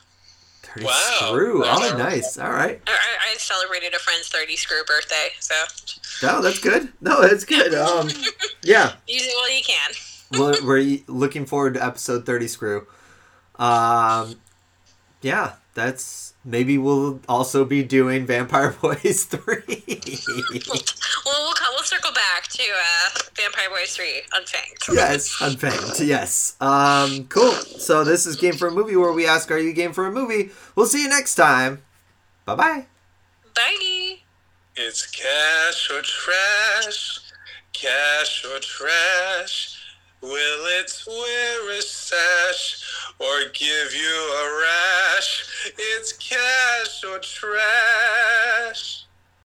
30 Wow. screw. That's Oh, nice. All right. I, I I celebrated a friend's 30 screw birthday, so No, that's good. No, that's good. Um, yeah. use it while you can. we're, we're looking forward to episode 30 screw um yeah that's maybe we'll also be doing vampire boys 3 Well, we'll come, we'll circle back to uh, Vampire Boys 3 Unfanged. yes unfanged yes. Um cool. So this is game for a movie where we ask are you game for a movie? We'll see you next time. Bye bye Bye. It's cash or trash, cash or trash. Will it wear a sash or give you a rash? It's cash or trash.